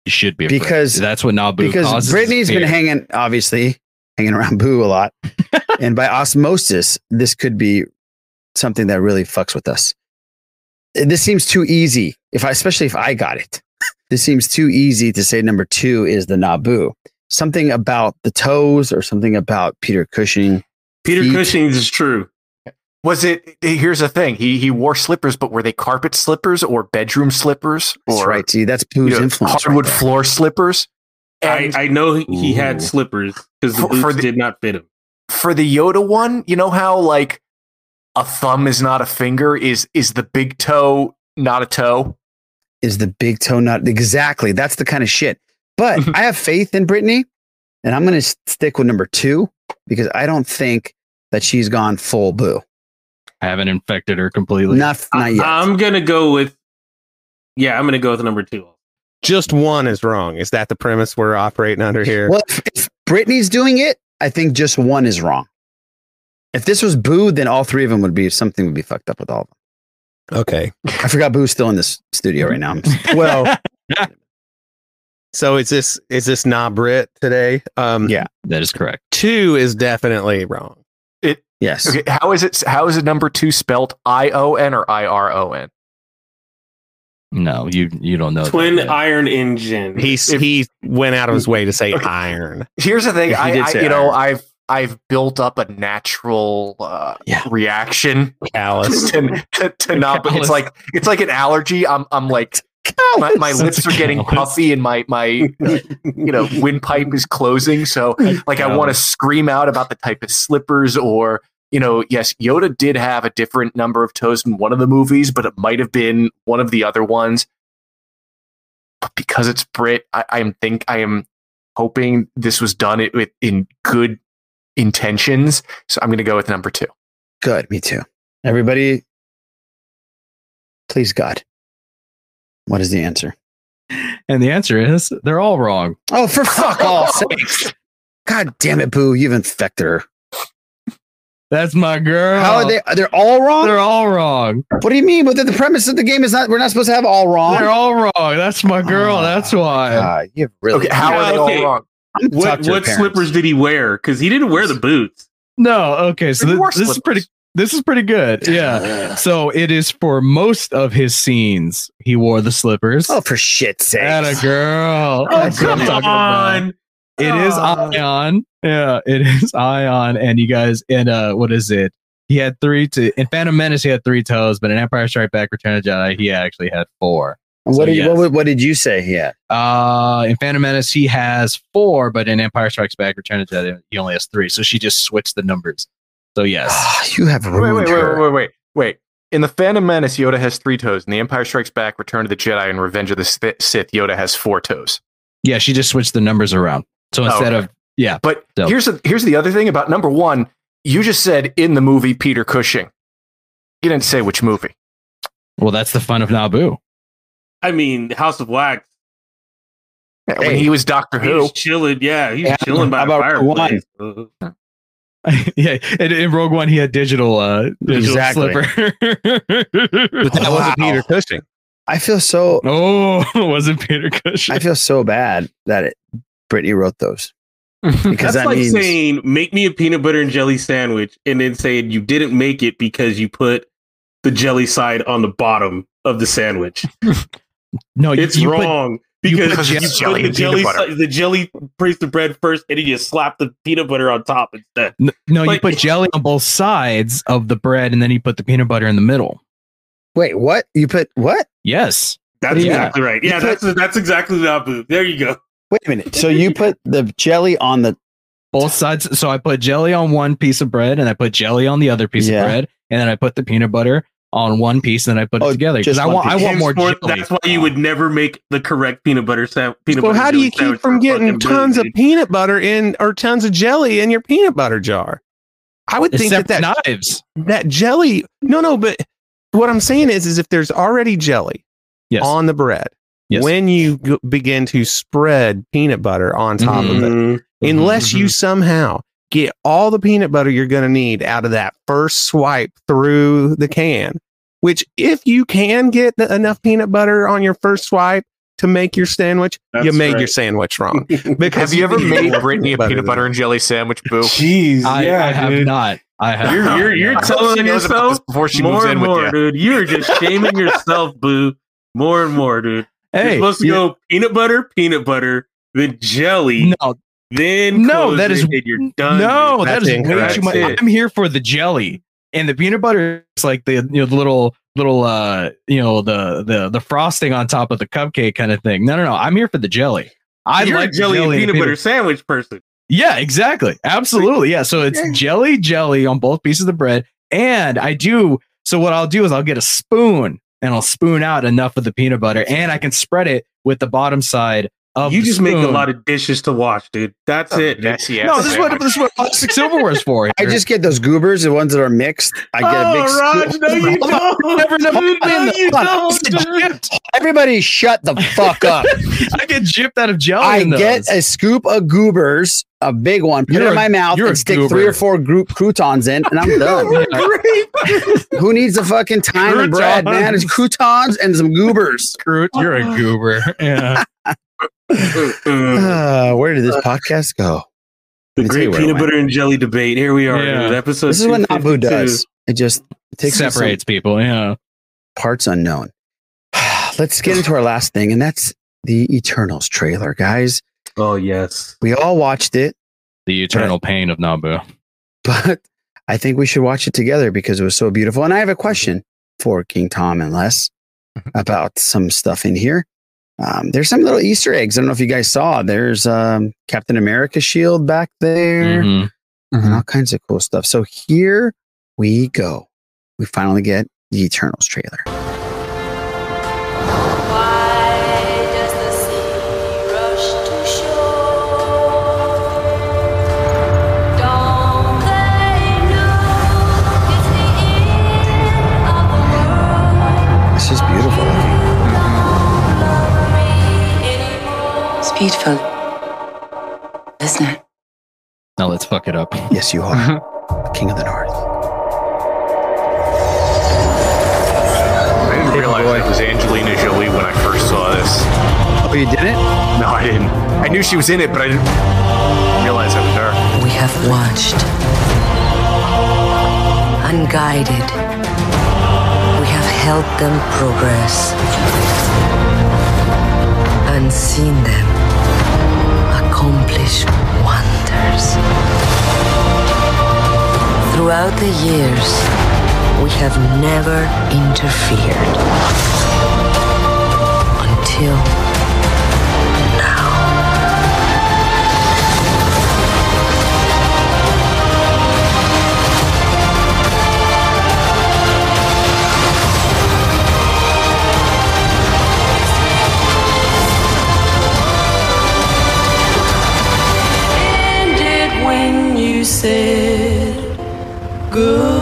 You should be afraid. Because- that's what Naboo because causes Brittany's been hanging, obviously, hanging around Boo a lot. and by osmosis, this could be something that really fucks with us. This seems too easy. If I, especially if I got it, this seems too easy to say number two is the Naboo. Something about the toes or something about Peter Cushing. Peter feet. Cushing is true. Was it? Here's the thing. He he wore slippers, but were they carpet slippers or bedroom slippers That's or right. See, that's you know, influence. hardwood there. floor slippers? I, And I know he, he had slippers because the For- for boots the- did not fit him. for the Yoda one, you know how like a thumb is not a finger? Is is the big toe not a toe? is the big toe not Exactly. That's the kind of shit. But I have faith in Brittany, and I'm going to stick with number two because I don't think that she's gone full boo. I haven't infected her completely. Not, not yet. I'm gonna go with. Yeah, I'm gonna go with number two. Just one is wrong. Is that the premise we're operating under here? well, if, if Brittany's doing it, I think just one is wrong. If this was Boo, then all three of them would be something would be fucked up with all of them. Okay. I forgot Boo's still in this studio right now. Well, so is this is this not Brit today? Um, Yeah. that is correct. two is definitely wrong. It yes. okay. How is it? How is it number two spelt? I O N or I R O N? No, you you don't know. Twin yet. iron engine. He's If- he went out of his way to say Okay. iron. Here's the thing. I, did I say you know. I've I've built up a natural uh, Yeah. reaction Callous. to, to, to not. It's like it's like an allergy. I'm I'm like my, my lips are getting Callous. puffy and my my you know windpipe is closing. So like I want to scream out about the type of slippers or you know yes Yoda did have a different number of toes in one of the movies, but it might have been one of the other ones. But because it's Brit, I, I am think I am hoping this was done it with in good intentions. So I'm going to go with number two. Good. Me too. Everybody, please, God. What is the answer? and the answer is they're all wrong. Oh, for fuck all sakes. God damn it, Boo. You've infected her. That's my girl. How are they? They're all wrong? They're all wrong. what do you mean? But the, the premise of the game is not, we're not supposed to have all wrong. They're all wrong. That's my girl. Oh, That's why. God, you really. Okay, how are they Okay. all wrong? I'm gonna talk What what slippers did he wear? Because he didn't wear the boots. No, okay. So They this, wore is slippers. pretty. This is pretty good. Yeah. So it is for most of his scenes. He wore the slippers. Oh, for shit's sake. At a girl. Oh, what come on. It is Oh. Ion. Yeah, it is Ion. And you guys, and uh, what is it? He had three to in Phantom Menace. He had three toes, but in Empire Strike Back: Return of Jedi, he actually had four. What So, did you, yes. what, what did you say he had? Uh, in Phantom Menace, he has four, but in Empire Strikes Back: Return of Jedi, he only has three. So she just switched the numbers. So yes, ah, you have Wait, wait, wait, wait, wait, wait, wait. In the Phantom Menace, Yoda has three toes. In the Empire Strikes Back, Return of the Jedi, and Revenge of the Sith, Sith, Yoda has four toes. yeah, she just switched the numbers around. So Oh, instead okay. of yeah, But So- here's the here's the other thing about number one. You just said in the movie Peter Cushing. You didn't say which movie. well, that's the fun of Naboo. I mean, the House of Wax. When he was Doctor He Who. was chilling. Yeah, he was Yeah, chilling by how a fireplace. yeah, in, in Rogue One, he had digital, uh, digital Exactly. slipper. But that wasn't Peter Cushing. I feel so. Oh, wasn't Peter Cushing? I feel so bad that it, Brittany wrote those because That's that like means saying make me a peanut butter and jelly sandwich, and then saying you didn't make it because you put the jelly side on the bottom of the sandwich. no, you- it's you put- wrong you put because you, jelly- put jelly the jelly butter. the jelly praise the bread first, and then you slap the peanut butter on top instead. N- No, you put jelly on both sides of the bread, and then you put the peanut butter in the middle. wait, what you put? What? Yes. That's Yeah. exactly right. You Yeah, put- that's that's exactly the opposite. There you go. Wait a minute. So you put the jelly on the Both sides. So I put jelly on one piece of bread, and I put jelly on the other piece Yeah. of bread, and then I put the peanut butter on one piece, and then I put Oh, it together because I one want I want more Henceforth, jelly. That's why you would never make the correct peanut butter sam- peanut So butter. how do you keep from getting tons bread, of dude. peanut butter in or tons of jelly in your peanut butter jar? I would It's think that that, knives. that jelly. No, no, but what I'm saying is, is if there's already jelly Yes. on the bread, Yes. when you g- begin to spread peanut butter on top of it, Mhm. unless you somehow get all the peanut butter you're going to need out of that first swipe through the can, which if you can get the, enough peanut butter on your first swipe to make your sandwich, you That's made your sandwich wrong. Because Have you ever made Brittany a peanut butter and jelly sandwich, Boo? Jeez, I, yeah, I have dude. not. I have. You're not. you're you're Yeah. I hope telling she knows about yourself this before she more moves and in with more, you. dude. You're just shaming yourself, boo. More and more, dude. You're Hey, supposed to you- go peanut butter, peanut butter, then jelly, no, then No, that is- and you're done. No. That's is way too much. It. I'm here for the jelly and the peanut butter. is like the you know the little little uh you know the the the frosting on top of the cupcake kind of thing. No, no, no. I'm here for the jelly. I You're like a jelly, and and peanut butter sandwich person. Yeah, exactly. Absolutely. Yeah. So it's jelly, jelly on both pieces of the bread. And I do. So what I'll do is I'll get a spoon and I'll spoon out enough of the peanut butter and I can spread it with the bottom side You the just make a lot of dishes to wash, dude. That's it. dude. Messy No, this is what this is what plastic silverware is for. I just get those goobers, the ones that are mixed. I get a big Oh, Raj, scoop. no, you don't. never know. Dude, no, you don't. Everybody shut the fuck up. I get gypped out of jelly. I in those. get a scoop of goobers, a big one, put it You're in a- my mouth, and stick goober. three or four group croutons in, and I'm done. Who needs the fucking time and bread, man? It's croutons and some goobers. Groot, you're a goober. Yeah. Uh, where did this podcast go? The Let me tell great you where it peanut butter and jelly debate. Here we are, Yeah. dude. Episode. This is what Naboo does. It just takes Separates people. Yeah. parts unknown. Let's get into our last thing, and that's the Eternals trailer, guys. Oh yes. We all watched it, The eternal pain of Naboo. but I think we should watch it together because it was so beautiful. And I have a question for King Tom and Les about some stuff in here. Um, there's some little Easter eggs. I don't know if you guys saw. There's um, Captain America shield back there Mhm. and all kinds of cool stuff. So here we go. We finally get the Eternals trailer. Beautiful, isn't it? Now let's fuck it up. Yes, you are. the King of the North. I didn't realize it was Angelina Jolie when I first saw this. Oh, you didn't? No, I didn't. I knew she was in it, but I didn't realize it was her. We have watched, unguided. We have helped them progress and seen them accomplish wonders. Throughout the years, we have never interfered. Until good.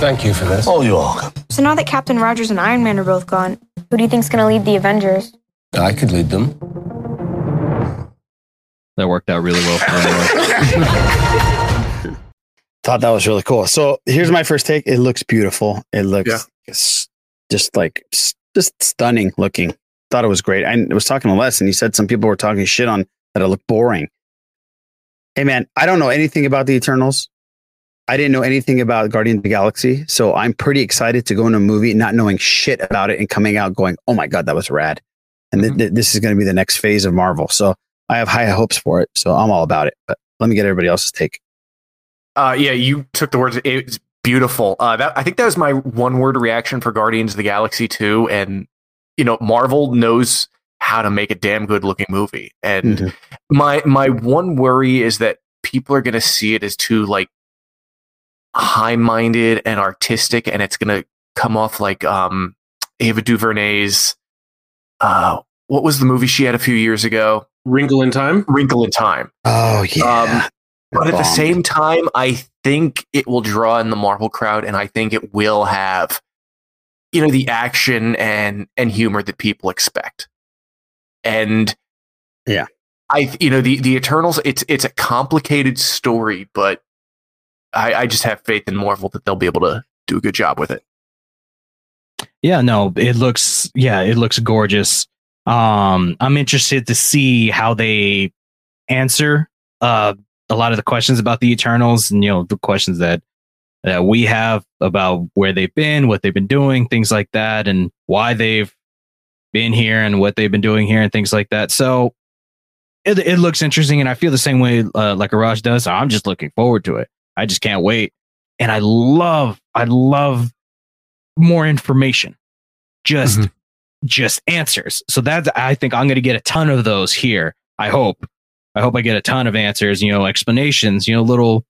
Thank you for this. Oh, you're welcome. So now that Captain Rogers and Iron Man are both gone, who do you think's gonna lead the Avengers? I could lead them. That worked out really well for me. Thought that was really cool. So here's my first take. It looks beautiful. It looks s- just like just stunning looking. Thought it was great. I was talking to Les, and he said some people were talking shit on that it looked boring. Hey man, I don't know anything about the Eternals. I didn't know anything about Guardian of the Galaxy, so I'm pretty excited to go in a movie not knowing shit about it and coming out going, "Oh my god, that was rad!" And th- th- this is going to be the next phase of Marvel. So I have high hopes for it. So I'm all about it. But let me get everybody else's take. Uh, yeah, you took the words. It's beautiful. Uh, that I think that was my one word reaction for Guardians of the Galaxy 2. And, you know, Marvel knows how to make a damn good looking movie. And my my one worry is that people are going to see it as too like high minded and artistic, and it's going to come off like um Ava DuVernay's. Uh, what was the movie she had a few years ago? Wrinkle in Time. Wrinkle in Time. Oh yeah. Um, but at the same time, I think it will draw in the Marvel crowd, and I think it will have, you know, the action and and humor that people expect. And yeah, I, you know, the the Eternals. It's it's a complicated story, but I, I just have faith in Marvel that they'll be able to do a good job with it. Yeah, no, it looks yeah, it looks gorgeous. Um, I'm interested to see how they answer uh a lot of the questions about the Eternals and you know the questions that that we have about where they've been, what they've been doing, things like that, and why they've been here and what they've been doing here and things like that. So it it looks interesting, and I feel the same way uh, like Arash does. I'm just looking forward to it. I just can't wait, and I love I love more information, just just answers. So that's I think I'm going to get a ton of those here. I hope. I hope I get a ton of answers. You know, explanations. You know, little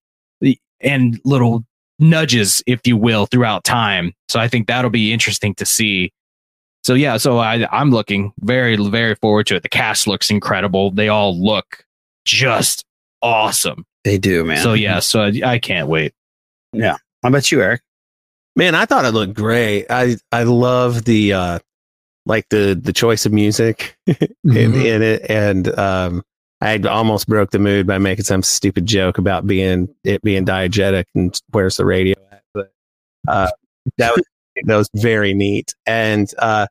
and little nudges, if you will, throughout time. So I think that'll be interesting to see. So yeah, so I I'm looking very very forward to it. The cast looks incredible. They all look just awesome. They do, man. So yeah, so I, I can't wait. Yeah. How about you, Eric? Man, I thought it looked great. I I love the uh like the the choice of music in, in it, and um, I almost broke the mood by making some stupid joke about being it being diegetic and where's the radio at. But uh, that was that was very neat, and uh,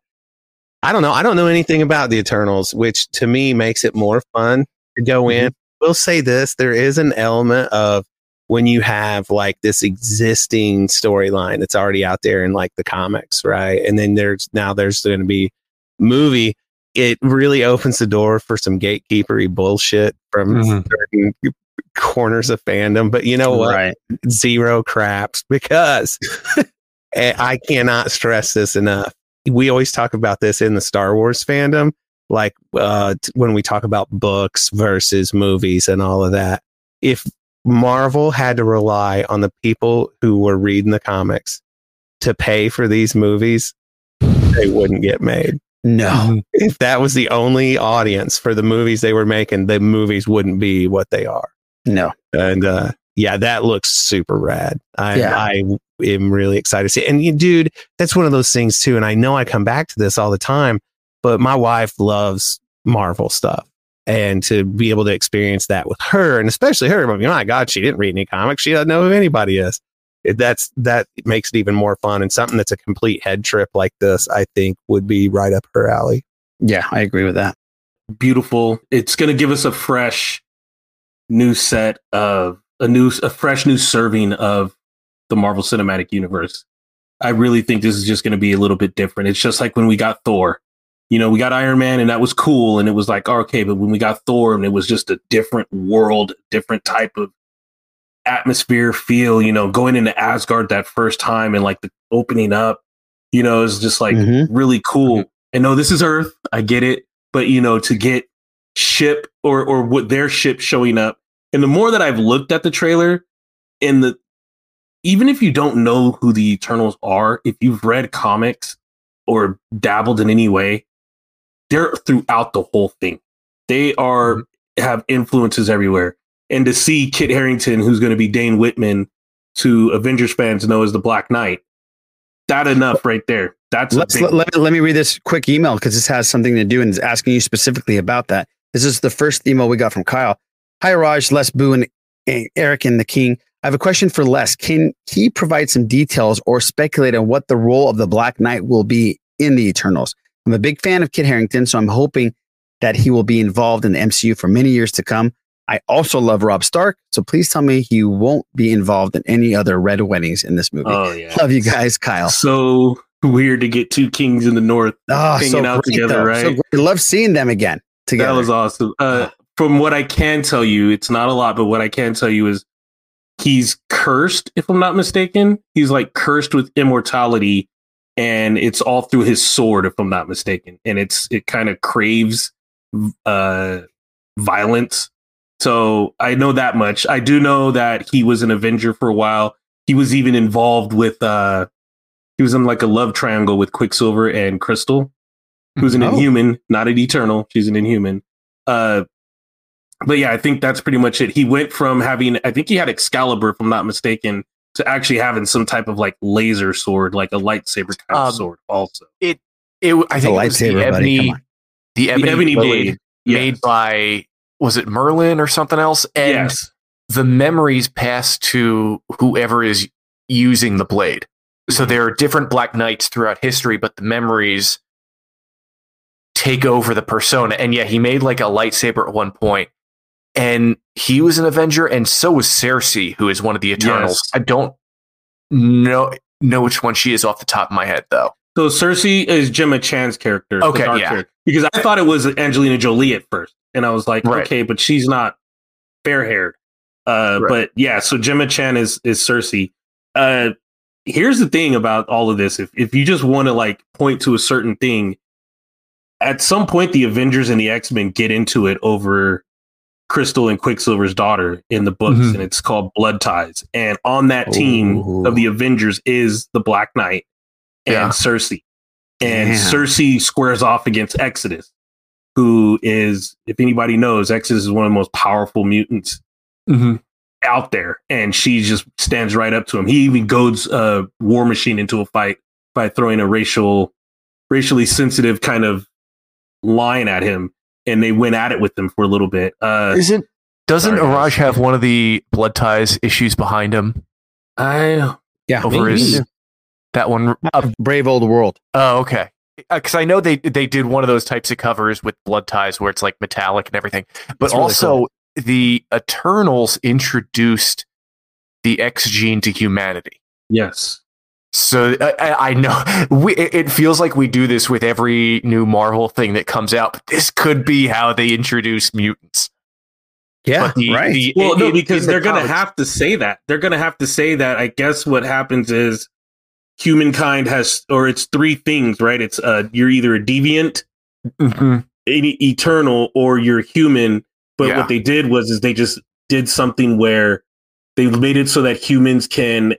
I don't know. I don't know anything about the Eternals, which to me makes it more fun to go in. We'll say this: there is an element of when you have like this existing storyline that's already out there in like the comics, right? And then there's now there's going to be movie. It really opens the door for some gatekeepery bullshit from certain corners of fandom. But you know what? Right. Zero craps because eh, I cannot stress this enough. We always talk about this in the Star Wars fandom, like uh, t- when we talk about books versus movies and all of that. If Marvel had to rely on the people who were reading the comics to pay for these movies, they wouldn't get made. No. If that was the only audience for the movies they were making, the movies wouldn't be what they are. No. And uh yeah, that looks super rad. I Yeah. I am really excited to see. it. And you, dude, that's one of those things too. And I know I come back to this all the time, but my wife loves Marvel stuff. And to be able to experience that with her, and especially her, I mean, my God, she didn't read any comics. She doesn't know who anybody is. It, that's that makes it even more fun. And something that's a complete head trip like this, I think, would be right up her alley. Yeah, I agree with that. Beautiful. It's going to give us a fresh new set of a new, a fresh new serving of the Marvel Cinematic Universe. I really think this is just going to be a little bit different. It's just like when we got Thor. You know, we got Iron Man and that was cool. And it was like, okay, but when we got Thor and it was just a different world, different type of atmosphere, feel, you know, going into Asgard that first time and like the opening up, you know, is just like mm-hmm. really cool. Mm-hmm. And no, this is Earth. I get it. But, you know, to get ship or, or what their ship showing up. And the more that I've looked at the trailer and the, even if you don't know who the Eternals are, if you've read comics or dabbled in any way, they're throughout the whole thing. They are mm-hmm. have influences everywhere. And to see Kit Harington, who's going to be Dane Whitman, to Avengers fans know as the Black Knight, that enough right there. That's Let's, let, let, me- let me read this quick email because this has something to do and is asking you specifically about that. This is the first email we got from Kyle. Hi, Raj, Les, Boo, and eh, Eric and the King. I have a question for Les. Can he provide some details or speculate on what the role of the Black Knight will be in the Eternals? I'm a big fan of Kit Harington, so I'm hoping that he will be involved in the MCU for many years to come. I also love Robb Stark, so please tell me he won't be involved in any other red weddings in this movie. Oh, yeah. Love you guys, Kyle. so weird to get two kings in the north Oh, hanging so out great, together, though. right? So. Love seeing them again together. That was awesome. Uh, from what I can tell you, it's not a lot, but what I can tell you is he's cursed, if I'm not mistaken. He's like cursed with immortality, and it's all through his sword, if I'm not mistaken. And it's it kind of craves uh violence. So I know that much. I do know that he was an Avenger for a while. He was even involved with uh he was in like a love triangle with Quicksilver and Crystal, who's an Oh. inhuman, not an eternal. She's an inhuman. Uh but yeah, I think that's pretty much it. He went from having I think he had Excalibur, if I'm not mistaken, to actually having some type of like laser sword, like a lightsaber kind of Um, sword also. It, it I It's a think it was the lightsaber, buddy. Ebony, the ebony, ebony blade, blade, made by was it Merlin or something else? And yes. the memories pass to whoever is using the blade. So Mm-hmm. there are different Black Knights throughout history, but the memories take over the persona. And yeah, he made like a lightsaber at one point, and he was an Avenger, and so was Sersi, who is one of the Eternals. Yes. I don't know know which one she is off the top of my head though. So Sersi is Gemma Chan's character. Okay, yeah. character. Because I thought it was Angelina Jolie at first. And I was like, Right. okay, but she's not fair haired. Uh, Right. But yeah, so Gemma Chan is, is Sersi. Uh, here's the thing about all of this. If, if you just want to like point to a certain thing, at some point, the Avengers and the X Men get into it over Crystal and Quicksilver's daughter in the books, Mhm. and it's called Blood Ties. And on that team of the Avengers is the Black Knight and Yeah. Sersi. And Damn. Sersi squares off against Exodus, who is, if anybody knows, Exodus is one of the most powerful mutants Mm-hmm. out there. And she just stands right up to him. He even goads uh, War Machine into a fight by throwing a racial, racially sensitive kind of line at him. And they went at it with him for a little bit. Uh, Isn't Doesn't Sorry, Iraj have one of the blood ties issues behind him I yeah over Maybe. his that one? Uh, brave old world? oh, okay. Uh, because I know they they did one of those types of covers with blood ties where it's like metallic and everything, but really also the Eternals introduced the X gene to humanity. yes. So I, I I know we, it it feels like we do this with every new Marvel thing that comes out, but this could be how they introduce mutants. Yeah, the- right. the- Well, in- no, because they're going to have to say that. They're going to have to say that. I guess what happens is humankind has, or it's three things, right? It's uh, you're either a deviant, Mhm. e- eternal, or you're human. But Yeah. what they did was, is they just did something where they made it so that humans can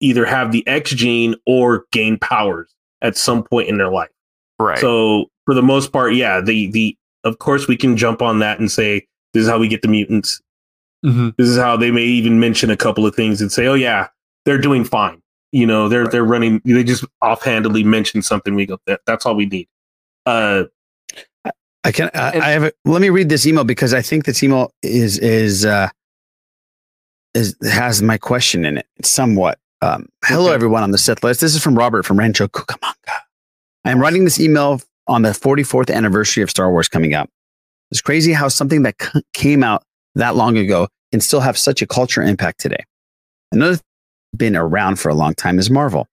either have the X gene or gain powers at some point in their life. right. So for the most part, yeah, the the of course we can jump on that and say this is how we get the mutants. Mhm. This is how they may even mention a couple of things and say, "Oh yeah, they're doing fine." You know, they're they're running. They just offhandedly mention something. We go, that, "That's all we need." Uh, I can. Uh, And- I have. A, let me read this email because I think this email is is uh, is has my question in it somewhat. Um, hello, Okay. everyone on the Sith list. This is from Robert from Rancho Cucamonga. I am writing this email on the 44th anniversary of Star Wars coming up. It's crazy how something that c- came out that long ago can still have such a culture impact today. Another thing been around for a long time is Marvel.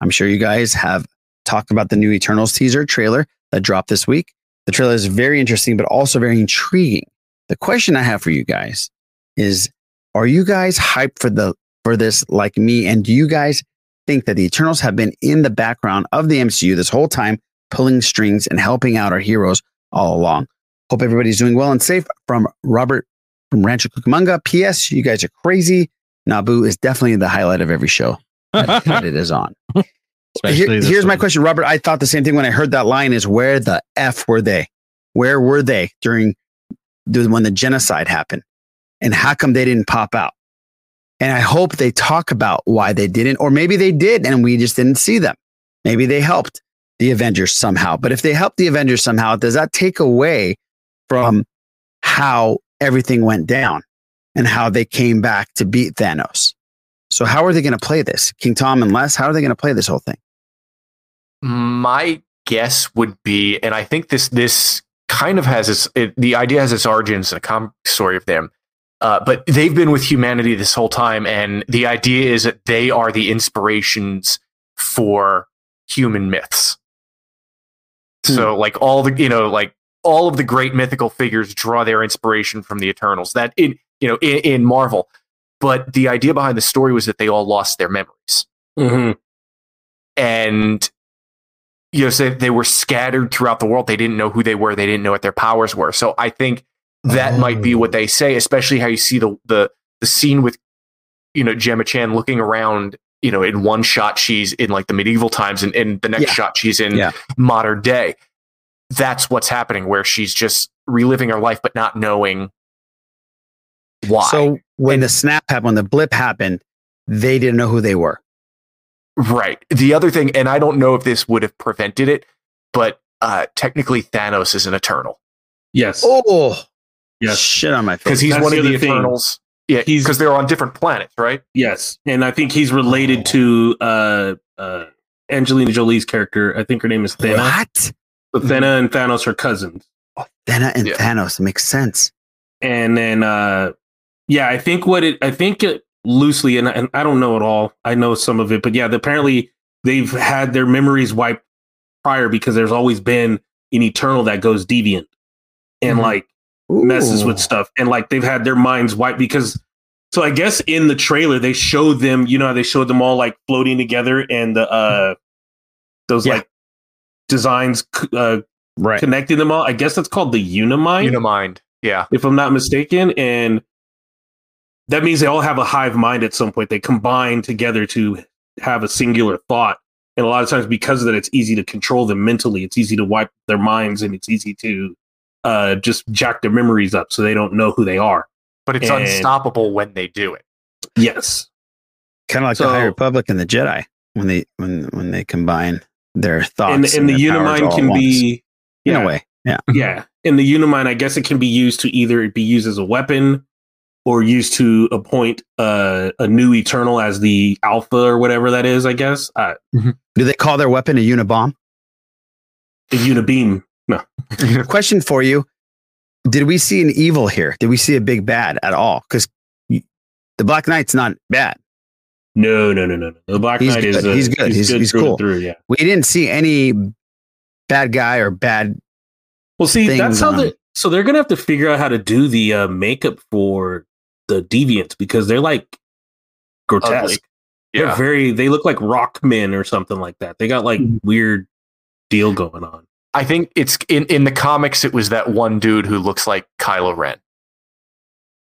I'm sure you guys have talked about the new Eternals teaser trailer that dropped this week. The trailer is very interesting, but also very intriguing. The question I have for you guys is are you guys hyped for the for this like me? And do you guys think that the Eternals have been in the background of the MCU this whole time, pulling strings and helping out our heroes all along? Hope everybody's doing well and safe. From Robert from Rancho Cucamonga. P.S. You guys are crazy. Naboo is definitely the highlight of every show that, that it is on. Here- here's my question, Robert. I thought the same thing when I heard that line is where the F were they? Where were they during the, when the genocide happened? And how come they didn't pop out? And I hope they talk about why they didn't, or maybe they did and we just didn't see them. Maybe they helped the Avengers somehow. But if they helped the Avengers somehow, does that take away from how everything went down and how they came back to beat Thanos? So how are they going to play this? King Tom and Les, how are they going to play this whole thing? my guess would be, and I think this this kind of has its it, the idea has its origins in a comic story of them. Uh, but they've been with humanity this whole time, and the idea is that they are the inspirations for human myths. So, like all the you know, like all of the great mythical figures draw their inspiration from the Eternals. That in you know in, in Marvel, but the idea behind the story was that they all lost their memories Mm-hmm. and you know so they were scattered throughout the world they didn't know who they were they didn't know what their powers were so i think that might be what they say especially how you see the the the scene with you know gemma chan looking around you know in one shot she's in like the medieval times and in the next Yeah. shot she's in Yeah. modern day that's what's happening where she's just reliving her life but not knowing why So when the snap happened, when the blip happened, they didn't know who they were. Right. The other thing, and I don't know if this would have prevented it, but uh, technically Thanos is an Eternal Yes. Oh, Yes. shit on my face. because he's That's one the of the other thing. Eternals. Yeah, He's- because they're on different planets, right? Yes, and I think he's related to uh, uh, Angelina Jolie's character. I think her name is Thena. What? So Thena and Thanos are cousins. Oh, Thena and Yeah. Thanos makes sense. And then, uh, yeah, I think what it, I think it loosely, and, and I don't know it all. I know some of it, but yeah, apparently they've had their memories wiped prior because there's always been an Eternal that goes deviant and Mhm. like messes with stuff and like they've had their minds wiped because so i guess in the trailer they showed them you know they showed them all like floating together and the uh those Yeah. like designs uh Right. connecting them all i guess that's called the unimind Unimind. Yeah. if i'm not mistaken and that means they all have a hive mind at some point they combine together to have a singular thought and a lot of times because of that it's easy to control them mentally it's easy to wipe their minds and it's easy to uh, just jack their memories up so they don't know who they are But it's And- unstoppable when they do it. yes Kind of like the High Republic and the Jedi when they when when they combine their thoughts. and, and the their powers unimind can at once. be in yeah, a way. Yeah. yeah and the unimind i guess it can be used to either be used as a weapon or used to appoint uh, a new eternal as the alpha or whatever that is i guess uh, Do they call their weapon a unibomb? A unibeam no Question for you: Did we see an evil here? Did we see a big bad at all? Because the Black Knight's not bad. no no no no no the black He's knight good. is uh, He's good. He's- he's through and cool. through, yeah We didn't see any bad guy or bad. Well, see, that's how on they. So they're gonna have to figure out how to do the uh, makeup for the deviants because they're like grotesque. Ugly. They're Yeah. very. They look like rock men or something like that. They got like weird deal going on. I think it's in, in the comics, it was that one dude who looks like Kylo Ren.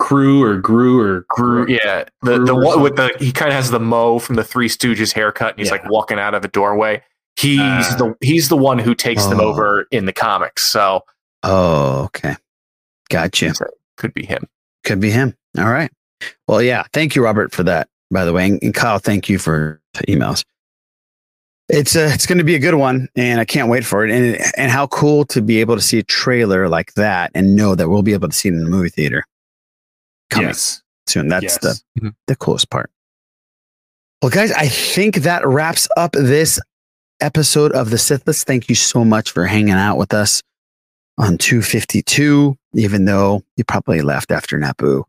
Crew or Gru or Gru, yeah. The, Gru the one with the, he kind of has the Moe from the Three Stooges haircut and he's Yeah. like walking out of a doorway. He's Ah. the, he's the one who takes them Oh. over in the comics. So Oh, okay, gotcha. could be him. Could be him. All right. Well, yeah. Thank you, Robert, for that. By the way, and, and Kyle, thank you for the emails. It's uh, it's going to be a good one, and I can't wait for it. And and how cool to be able to see a trailer like that and know that we'll be able to see it in the movie theater coming Yes. soon. That's Yes. the Mhm. the coolest part. Well, guys, I think that wraps up this episode of the Sith List. Thank you so much for hanging out with us on 252, even though you probably left after Naboo.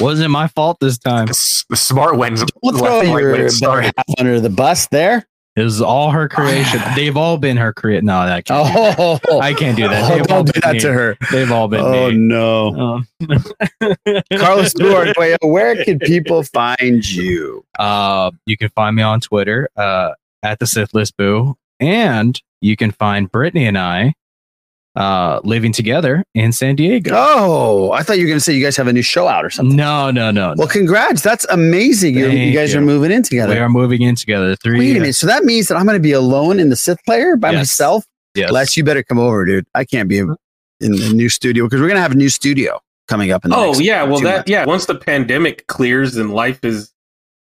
Wasn't my fault this time. The smart ones. Don't throw your better half under the bus there. It was all her creation. They've all been her creation. No, that can't. Oh, I can't do that. Oh, They've all don't do that me. to her. They've all been Oh me. no, Um, Carlos Stewart, where can people find you? Uh, you can find me on Twitter uh, at the Sith List Boo, and you can find Brittany and I uh, living together in San Diego. Oh, I thought you were going to say you guys have a new show out or something. No, no, no. Well, congrats. That's amazing. You, you guys you. are moving in together. We are moving in together. Three. Wait a minute. So that means that I'm going to be alone in the Sith player by Yes. myself? Yes. Les, you better come over, dude. I can't be in the new studio because we're going to have a new studio coming up in the Oh next yeah, well that months. yeah. Once the pandemic clears and life is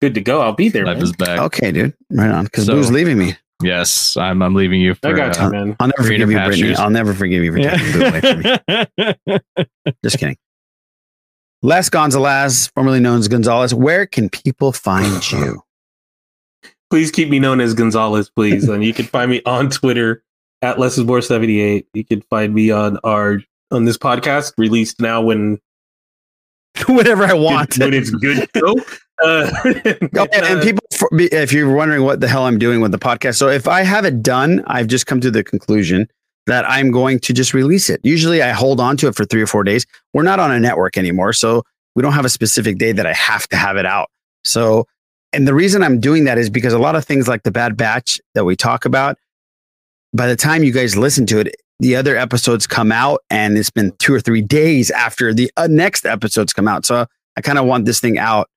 good to go, I'll be there. Life man. is back. Okay, dude. Right on. Because So- Boo's leaving me. Yes, I'm. I'm leaving you. For, I got you, uh, man. I'll never Greener forgive you, Brittany. I'll never forgive you for taking Boo away from me. Just kidding. Les Gonzalez, formerly known as Gonzalez, where can people find you? Please keep me known as Gonzalez, please. and you can find me on Twitter at lessismore78. You can find me on our on this podcast released now when Whatever I want. when it's good to go. Uh, Oh, and, and people, if you're wondering what the hell I'm doing with the podcast, so if I have it done, I've just come to the conclusion that I'm going to just release it. Usually, I hold on to it for three or four days. We're not on a network anymore, so we don't have a specific day that I have to have it out. So, and the reason I'm doing that is because a lot of things like the Bad Batch that we talk about, by the time you guys listen to it, the other episodes come out, and it's been two or three days after the uh, next episodes come out. So, I kind of want this thing out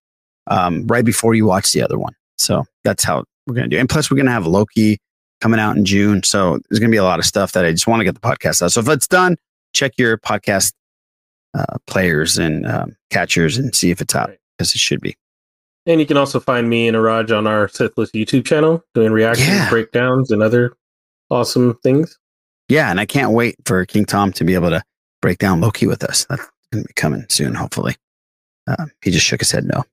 um, right before you watch the other one. So that's how we're going to do. And plus, we're going to have Loki coming out in June. So there's going to be a lot of stuff that I just want to get the podcast out. So if it's done, check your podcast uh, players and um, catchers and see if it's out because it should be. and you can also find me and Iraj on our Sith List YouTube channel doing reactions, Yeah. breakdowns, and other awesome things. Yeah. And I can't wait for King Tom to be able to break down Loki with us. That's going to be coming soon, hopefully. Uh, he just shook his head no.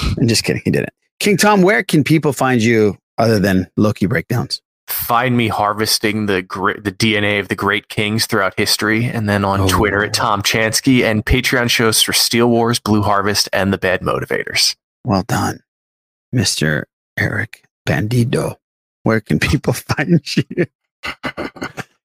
So I'm just kidding. He didn't. King Tom, where can people find you other than Loki breakdowns? Find me harvesting the gr- the DNA of the great kings throughout history, and then on Oh. Twitter at Tom Chansky and Patreon shows for Steel Wars, Blue Harvest, and the Bad Motivators. Well done, Mr. Eric Bandido. Where can people find you?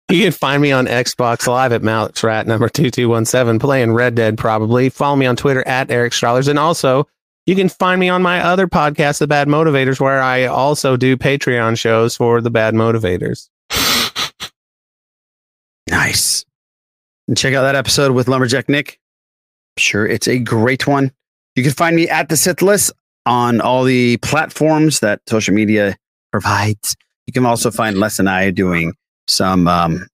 You can find me on Xbox Live at Malix Rat number 2217, playing Red Dead probably. Follow me on Twitter at Eric Strothers. And also, you can find me on my other podcast, The Bad Motivators, where I also do Patreon shows for The Bad Motivators. Nice. And check out that episode with Lumberjack Nick. I'm sure, it's a great one. You can find me at the Sith List on all the platforms that social media provides. You can also find Les and I doing some. Um,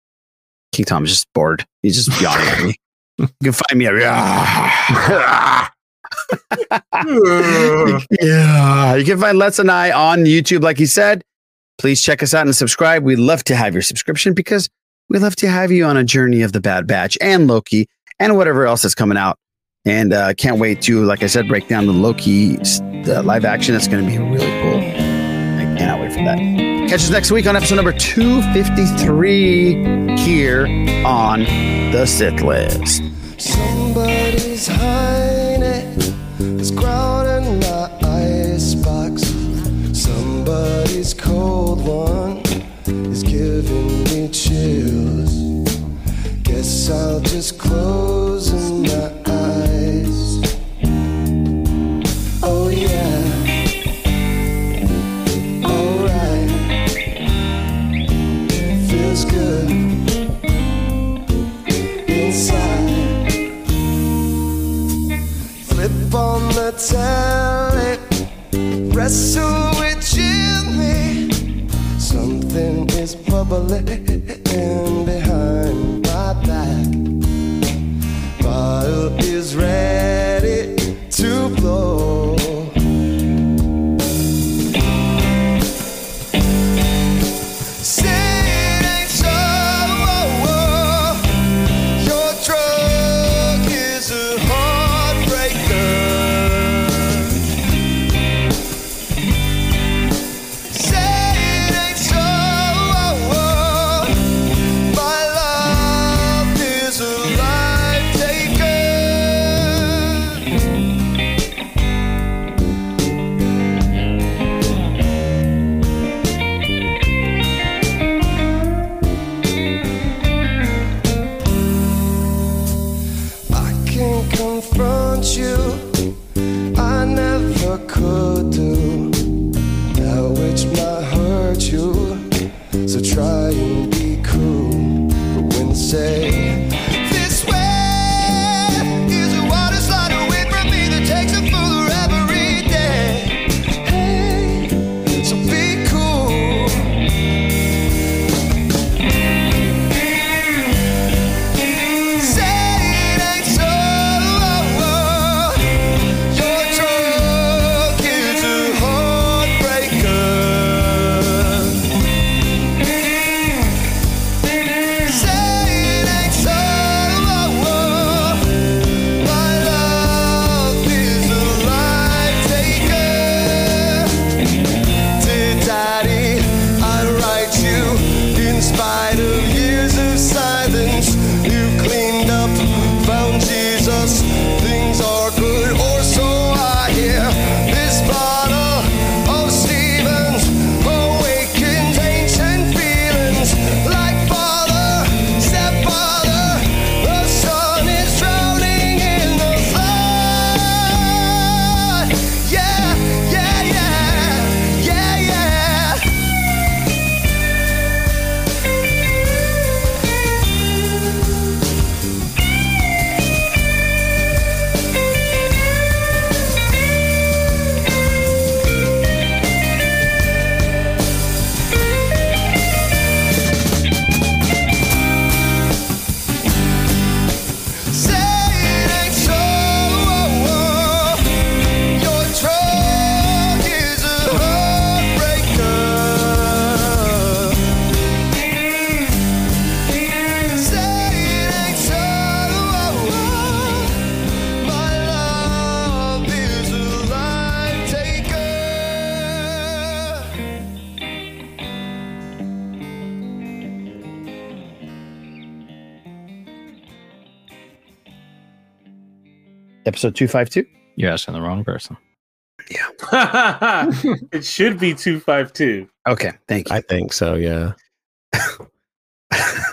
King Tom's just bored. He's just yawning at me. You can find me at. yeah. You can find Les and I on YouTube, like he said. Please check us out and subscribe. We'd love to have your subscription because we love to have you on a journey of the Bad Batch and Loki and whatever else is coming out. And uh, can't wait to, like I said, break down the Loki the live action. That's going to be really cool. I cannot wait for that. Catch us next week on episode number 253 here on the Sith List. Somebody's is crowding my icebox. Somebody's cold one is giving me chills. Guess I'll just close my eyes. The telly, wrestle with Jimmy. Something is bubbling behind my back. Bottle episode 252? You're asking the wrong person. Yeah. it should be 252. Okay. Thank you. I think so. Yeah.